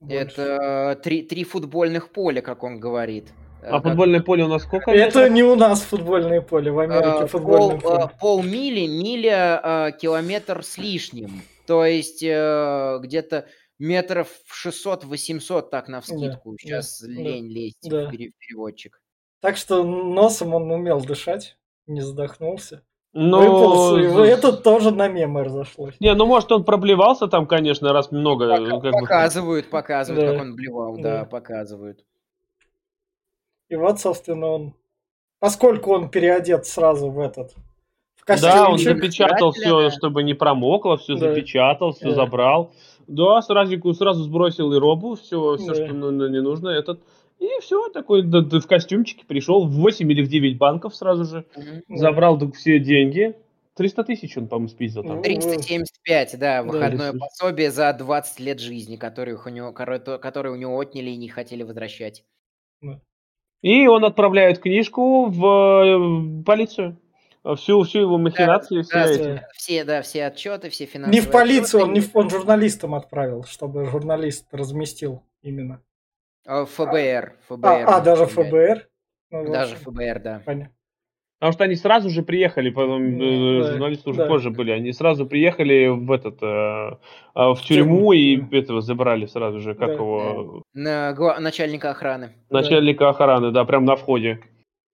Больше. Это три, три футбольных поля, как он говорит. Э, А как- футбольное поле у нас сколько? Это не у нас футбольное поле, в Америке э, футбольное пол, э, поле. полмили, миля, э, километр с лишним. То есть э, где-то метров 600-800 так на вскидку. да, Сейчас да, лень лезть да. в пере- переводчик. Так что носом он умел дышать, не задохнулся. Ну, и за- это тоже на мемы разошлось. Не, ну может он проблевался там, конечно, раз много. Пока- как бы- показывают, показывают, Да. как он блевал, да, Да. показывают. И вот, собственно, он... Поскольку он переодет сразу в этот... В Да, он запечатал все, да. чтобы не промокло, все Да. запечатал, все Да. забрал. Да, сразу, сразу сбросил и робу, все, все Да. что ну, ну, не нужно, этот. И все, такой да, да, в костюмчике пришел в 8 или в 9 банков сразу же. Да. Забрал д- все деньги. 300 тысяч он, по-моему, спиздил там. Ну, 375, да, выходное Да. пособие за 20 лет жизни, которые у него, которые у него отняли и не хотели возвращать. И он отправляет книжку в э, полицию. Всю, всю его махинацию, все Да, эти. Да. Все, да, все отчеты, все финансовые Не в полицию, он, не отчеты. в, он журналистам отправил, чтобы журналист разместил именно. ФБР. А, ФБР. а, даже отправляет. ФБР? Ну, Даже ФБР, да. понятно. Потому что они сразу же приехали, потом э, Да, журналисты уже да. позже были, они сразу приехали в этот э, э, в тюрьму тюрьму, и да. этого забрали сразу же, как Да. его На начальника охраны. начальника охраны, да, прям на входе.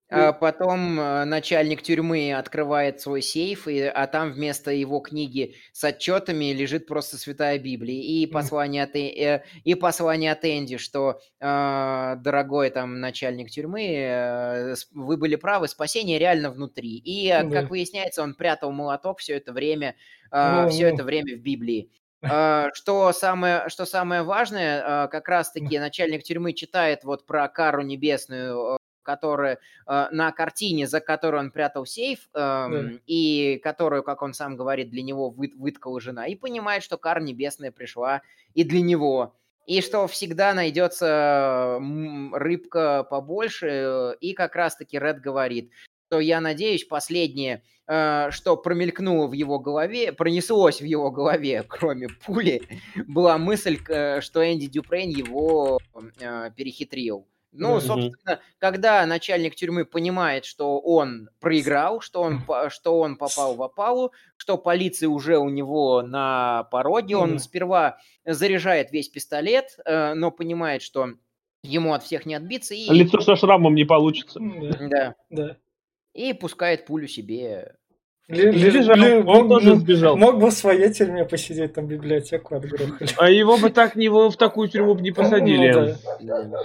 А потом э, начальник тюрьмы открывает свой сейф, и, а там вместо его книги с отчетами лежит просто Святая Библия и послание от, Э- э, и послание от Энди, что э, дорогой там начальник тюрьмы, вы были правы, спасение реально внутри. И Да. как выясняется, он прятал молоток все это время, Ну, все это время в Библии. Что самое, что самое важное, как раз-таки начальник тюрьмы читает вот про кару небесную, которая э, на картине, за которой он прятал сейф, эм, и которую, как он сам говорит, для него вы- выткала жена, и понимает, что кара небесная пришла и для него. И что всегда найдется рыбка побольше, э, и как раз-таки Ред говорит, что я надеюсь, последнее, э, что промелькнуло в его голове, пронеслось в его голове, кроме пули, была мысль, что Энди Дюпрейн его перехитрил. Ну, собственно, когда начальник тюрьмы понимает, что он проиграл, что он, по- что он попал в опалу, что полиция уже у него на пороге, он Мгм. сперва заряжает весь пистолет, э, но понимает, что ему от всех не отбиться, и, Лицо со шрамом не получится. Да, да, да. и пускает пулю себе. Ле- ле- Сбежал, ле- он мог- тоже сбежал. Мог бы в своей тюрьме посидеть, там библиотеку отгрохали. А его бы так не в в такую тюрьму бы не посадили. Ну да.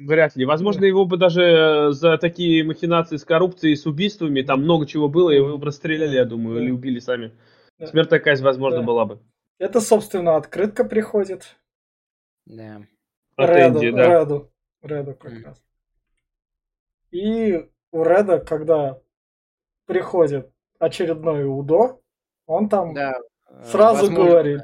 Вряд ли. Возможно, его бы даже э, за такие махинации с коррупцией, с убийствами, там много чего было, его бы расстреляли, я думаю, Да. или убили сами. Да. Смертная казнь, возможно, Да. была бы. Это, собственно, открытка приходит. Да. От Реду, Энди, да. Реду. Реду как Мгм. раз. И у Реда, когда приходит очередной УДО, он там Да. э, сразу возможно, говорит.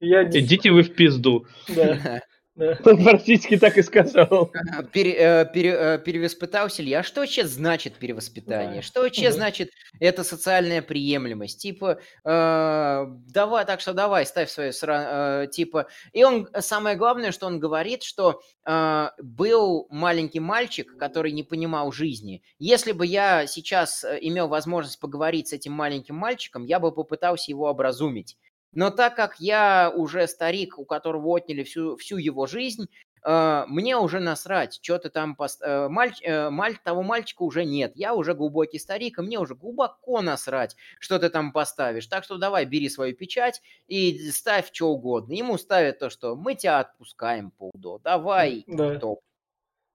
Я не... Идите вы в пизду. Да. Да. Он практически так и сказал. Пере, э, пере, э, перевоспитался ли? А что вообще значит перевоспитание? Да. Что вообще да. значит это социальная приемлемость? Типа, э, давай, так что давай, ставь свою э, типа. И он, самое главное, что он говорит, что э, был маленький мальчик, который не понимал жизни. Если бы я сейчас э, имел возможность поговорить с этим маленьким мальчиком, я бы попытался его образумить. Но так как я уже старик, у которого отняли всю, всю его жизнь, э, мне уже насрать, что ты там... Пост... Э, мальч... э, маль... Того мальчика уже нет, я уже глубокий старик, и мне уже глубоко насрать, что ты там поставишь. Так что давай, бери свою печать и ставь что угодно. Ему ставят то, что мы тебя отпускаем, Паудо, давай, да. топ.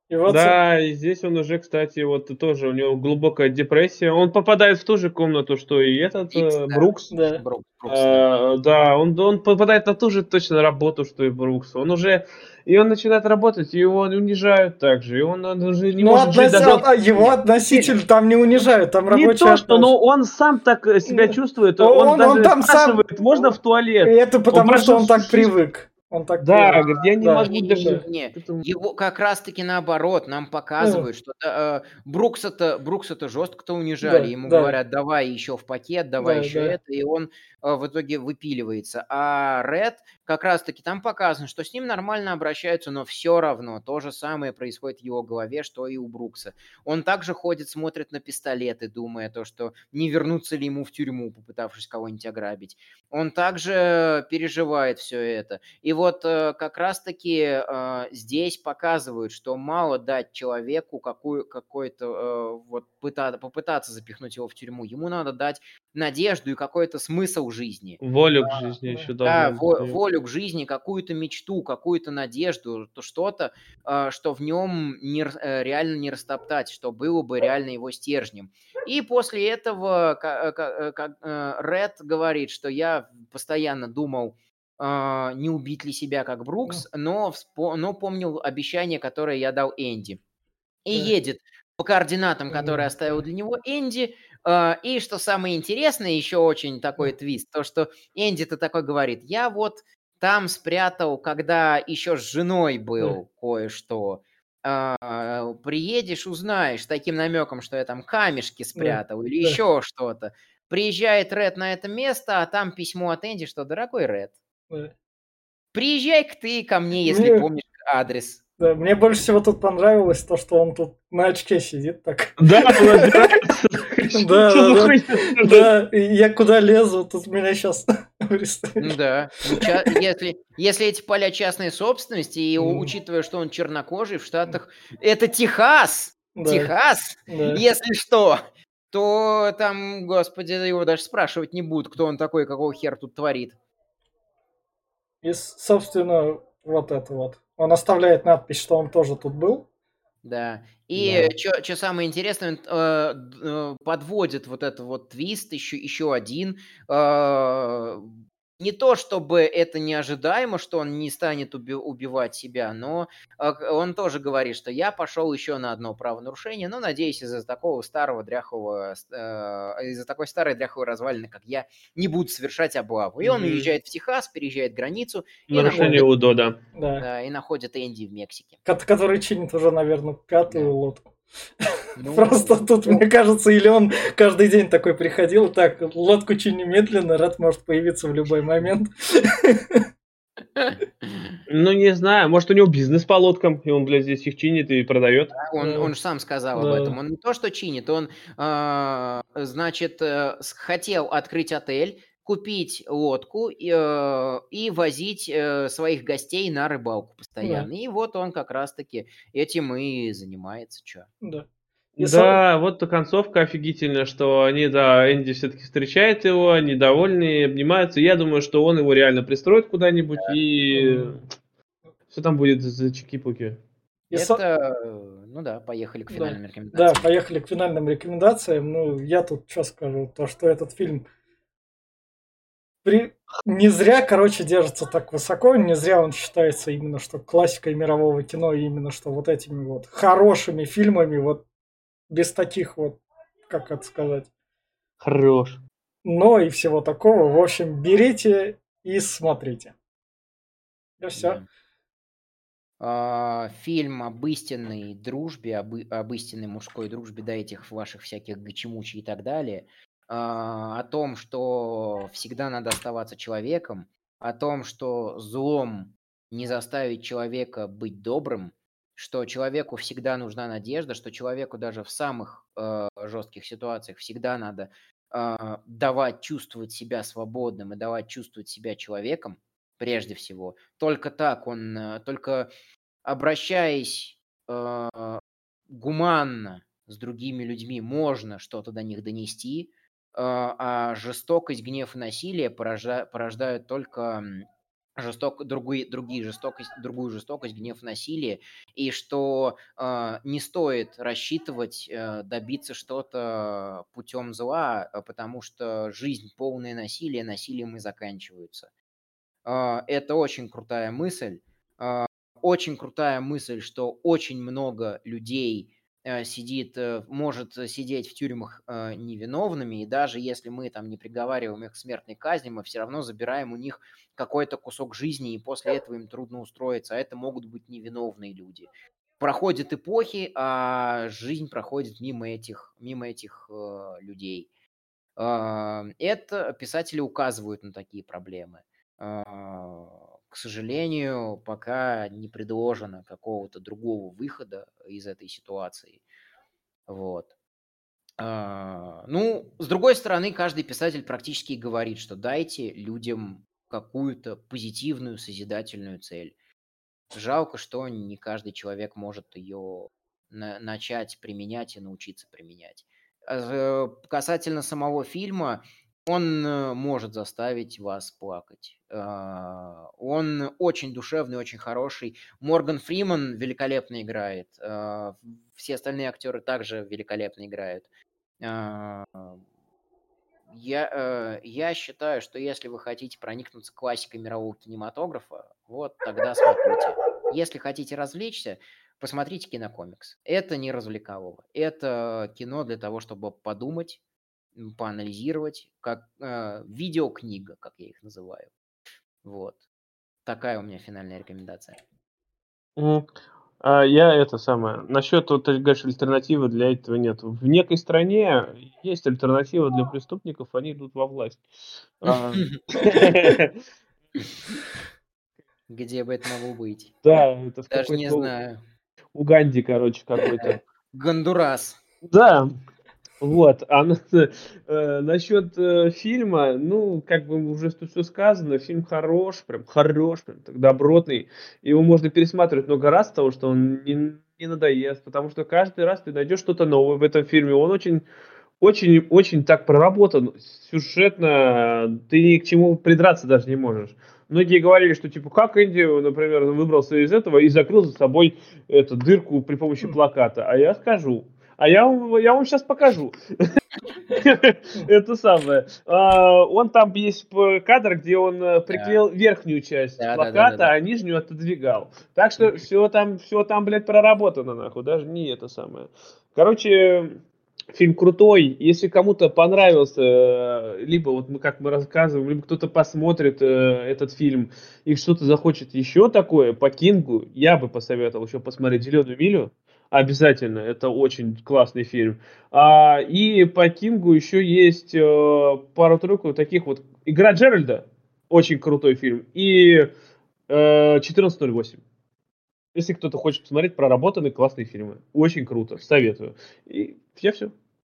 И вот да, и здесь он уже, кстати, вот тоже у него глубокая депрессия. Он попадает в ту же комнату, что и этот Икс, э, Брукс. Да. Брукс, Брукс, а, да, он, он попадает на ту же точно работу, что и Брукс. Он уже и он начинает работать, и его унижают также, и он, он уже не ну, может относ... жить даже... Его относитель там не унижают, там рабочий Не то, что, но он сам так э, себя чувствует, он, он даже он там спрашивает, сам... можно в туалет? Это потому, он что он так привык. Он так да, говорит, я не да. могу не, даже... Не, не. Его как раз-таки наоборот нам показывают, ну. что э, Брукс это Брукс это жестко-то унижали, да, ему да. говорят, давай еще в пакет, давай да, еще да. это, и он э, в итоге выпиливается. А Ред как раз-таки там показано, что с ним нормально обращаются, но все равно то же самое происходит в его голове, что и у Брукса. Он также ходит, смотрит на пистолеты, думая то, что не вернуться ли ему в тюрьму, попытавшись кого-нибудь ограбить. Он также переживает все это. И вот э, как раз-таки э, здесь показывают, что мало дать человеку какую, какой-то э, вот пыта, попытаться запихнуть его в тюрьму. Ему надо дать надежду и какой-то смысл жизни. Волю к жизни еще Да, во, волю к жизни, какую-то мечту, какую-то надежду, то что-то, что в нем не, реально не растоптать, что было бы реально его стержнем. И после этого Ред говорит, что я постоянно думал, а, не убить ли себя, как Брукс, но, но помнил обещание, которое я дал Энди. И да. едет по координатам, которые оставил для него Энди. А, и что самое интересное, еще очень такой твист, то, что Энди-то такой говорит, я вот там спрятал, когда еще с женой был кое-что. А, приедешь, узнаешь, таким намеком, что я там камешки спрятал или еще что-то. Приезжает Ред на это место, а там письмо от Энди, что «Дорогой Ред, приезжай-ка ты ко мне, если мне... помнишь адрес». Да, мне больше всего тут понравилось то, что он тут на очке сидит так. Да, да, да, да, я куда лезу, тут меня сейчас Ну да, если, если эти поля частной собственности, и учитывая, что он чернокожий в Штатах, это Техас, Техас, если что то там, господи, его даже спрашивать не будут, кто он такой, какого хер тут творит. И, собственно, вот это вот. Он оставляет надпись, что он тоже тут был. Да. И да. что самое интересное, он э, э, подводит вот этот вот твист, еще, еще один. Э, не то чтобы это неожидаемо, что он не станет уби- убивать себя, но э, он тоже говорит, что я пошел еще на одно правонарушение, но надеюсь из-за такого старого дряхового, э, из-за такой старой дряховой развалины, как я, не буду совершать облаву. И mm-hmm. он уезжает в Техас, переезжает границу. Нарушение находит, УДО, да. да. И находит Энди в Мексике. Который чинит уже, наверное, пятую да. лодку. Ну, Просто тут, мне кажется, или он каждый день такой приходил, так, лодку чинь немедленно, рад может появиться в любой момент. Ну, не знаю, может, у него бизнес по лодкам, и он, блядь, здесь их чинит и продает. Он, он же сам сказал да. об этом. Он не то, что чинит, он, э, значит, э, хотел открыть отель, купить лодку и, э, и возить э, своих гостей на рыбалку постоянно. Да. И вот он как раз-таки этим и занимается. Чё. Да. И да, сам... вот концовка офигительная, что они, да, Энди все-таки встречает его, они довольны, обнимаются. Я думаю, что он его реально пристроит куда-нибудь да. и mm. все там будет за чики-пуки. Это, ну да, поехали к финальным да. рекомендациям. Да, поехали к финальным рекомендациям. Ну, я тут что скажу, то, что этот фильм при... Не зря, короче, держится так высоко, не зря он считается именно что классикой мирового кино, именно что вот этими вот хорошими фильмами, вот без таких вот, как это сказать. Хорош. Но и всего такого. В общем, берите и смотрите. И все. Да. э, фильм об истинной дружбе, об, об истинной мужской дружбе, да, этих ваших всяких гачемучи и так далее, о том, что всегда надо оставаться человеком, о том, что злом не заставить человека быть добрым, что человеку всегда нужна надежда, что человеку даже в самых э, жестких ситуациях всегда надо э, давать чувствовать себя свободным и давать чувствовать себя человеком, прежде всего. Только так он, только обращаясь э, гуманно с другими людьми, можно что-то до них донести, а жестокость, гнев и насилие порожда, порождают только жесток, другие, другие жестокость, другую жестокость, гнев, насилие, и что э, не стоит рассчитывать э, добиться что-то путем зла, потому что жизнь полная насилия, насилием и заканчивается. Э, это очень крутая мысль. Э, очень крутая мысль, что очень много людей сидит, э, может сидеть в тюрьмах э, невиновными, и даже если мы там не приговариваем их к смертной казни, мы все равно забираем у них какой-то кусок жизни, и после этого им трудно устроиться, а это могут быть невиновные люди. Проходят эпохи, а жизнь проходит мимо этих, мимо этих э, людей. Э, это писатели указывают на такие проблемы. Э, к сожалению, пока не предложено какого-то другого выхода из этой ситуации. Вот. А, ну, с другой стороны, каждый писатель практически говорит, что дайте людям какую-то позитивную, созидательную цель. Жалко, что не каждый человек может ее на- начать применять и научиться применять. А, касательно самого фильма, он э, может заставить вас плакать. А, он очень душевный, очень хороший. Морган Фриман великолепно играет. А, все остальные актеры также великолепно играют. А, я, э, я считаю, что если вы хотите проникнуться классикой мирового кинематографа, вот тогда смотрите. Если хотите развлечься, посмотрите кинокомикс. Это не развлекалово. Это кино для того, чтобы подумать, поанализировать, как э, видеокнига, как я их называю. Вот. Такая у меня финальная рекомендация. Mm. А я это самое. Насчет, вот ты говоришь, альтернативы для этого нет. В некой стране есть альтернатива для преступников, они идут во власть. А, Где бы это могло быть? Да, это в Даже не знаю. Уганде, короче, какой-то. Гондурас. Да, вот, а э, насчет э, фильма, ну, как бы уже тут все сказано, фильм хорош, прям хорош, прям так добротный. Его можно пересматривать много раз, потому что он не, не надоест, потому что каждый раз ты найдешь что-то новое в этом фильме. Он очень, очень, очень так проработан, сюжетно, ты ни к чему придраться даже не можешь. Многие говорили, что типа как Энди, например, выбрался из этого и закрыл за собой эту дырку при помощи плаката. А я скажу, а я вам, я вам сейчас покажу. Это самое. А, он там есть кадр, где он э, приклеил верхнюю часть плаката, а нижнюю отодвигал. Так что все там, все там, блядь, проработано, нахуй. Даже не это самое. Короче, фильм крутой. Если кому-то понравился, э, либо вот мы как мы рассказываем, либо кто-то посмотрит э, этот фильм и что-то захочет еще такое по Кингу, я бы посоветовал еще посмотреть Зеленую милю. Обязательно, это очень классный фильм. А, и по Кингу еще есть э, пару-тройку таких вот. Игра Джеральда, очень крутой фильм. И э, 1408. Если кто-то хочет посмотреть проработанные классные фильмы. Очень круто, советую. И я все.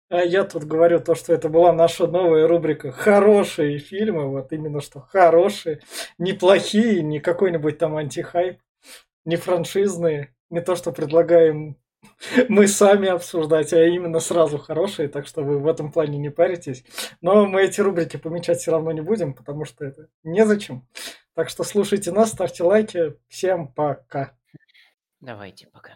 А я тут говорю то, что это была наша новая рубрика «Хорошие фильмы», вот именно что хорошие, неплохие, не какой-нибудь там антихайп, не франшизные, не то, что предлагаем мы сами обсуждать, а именно сразу хорошие, так что вы в этом плане не паритесь. Но мы эти рубрики помечать все равно не будем, потому что это незачем. Так что слушайте нас, ставьте лайки. Всем пока. Давайте, пока.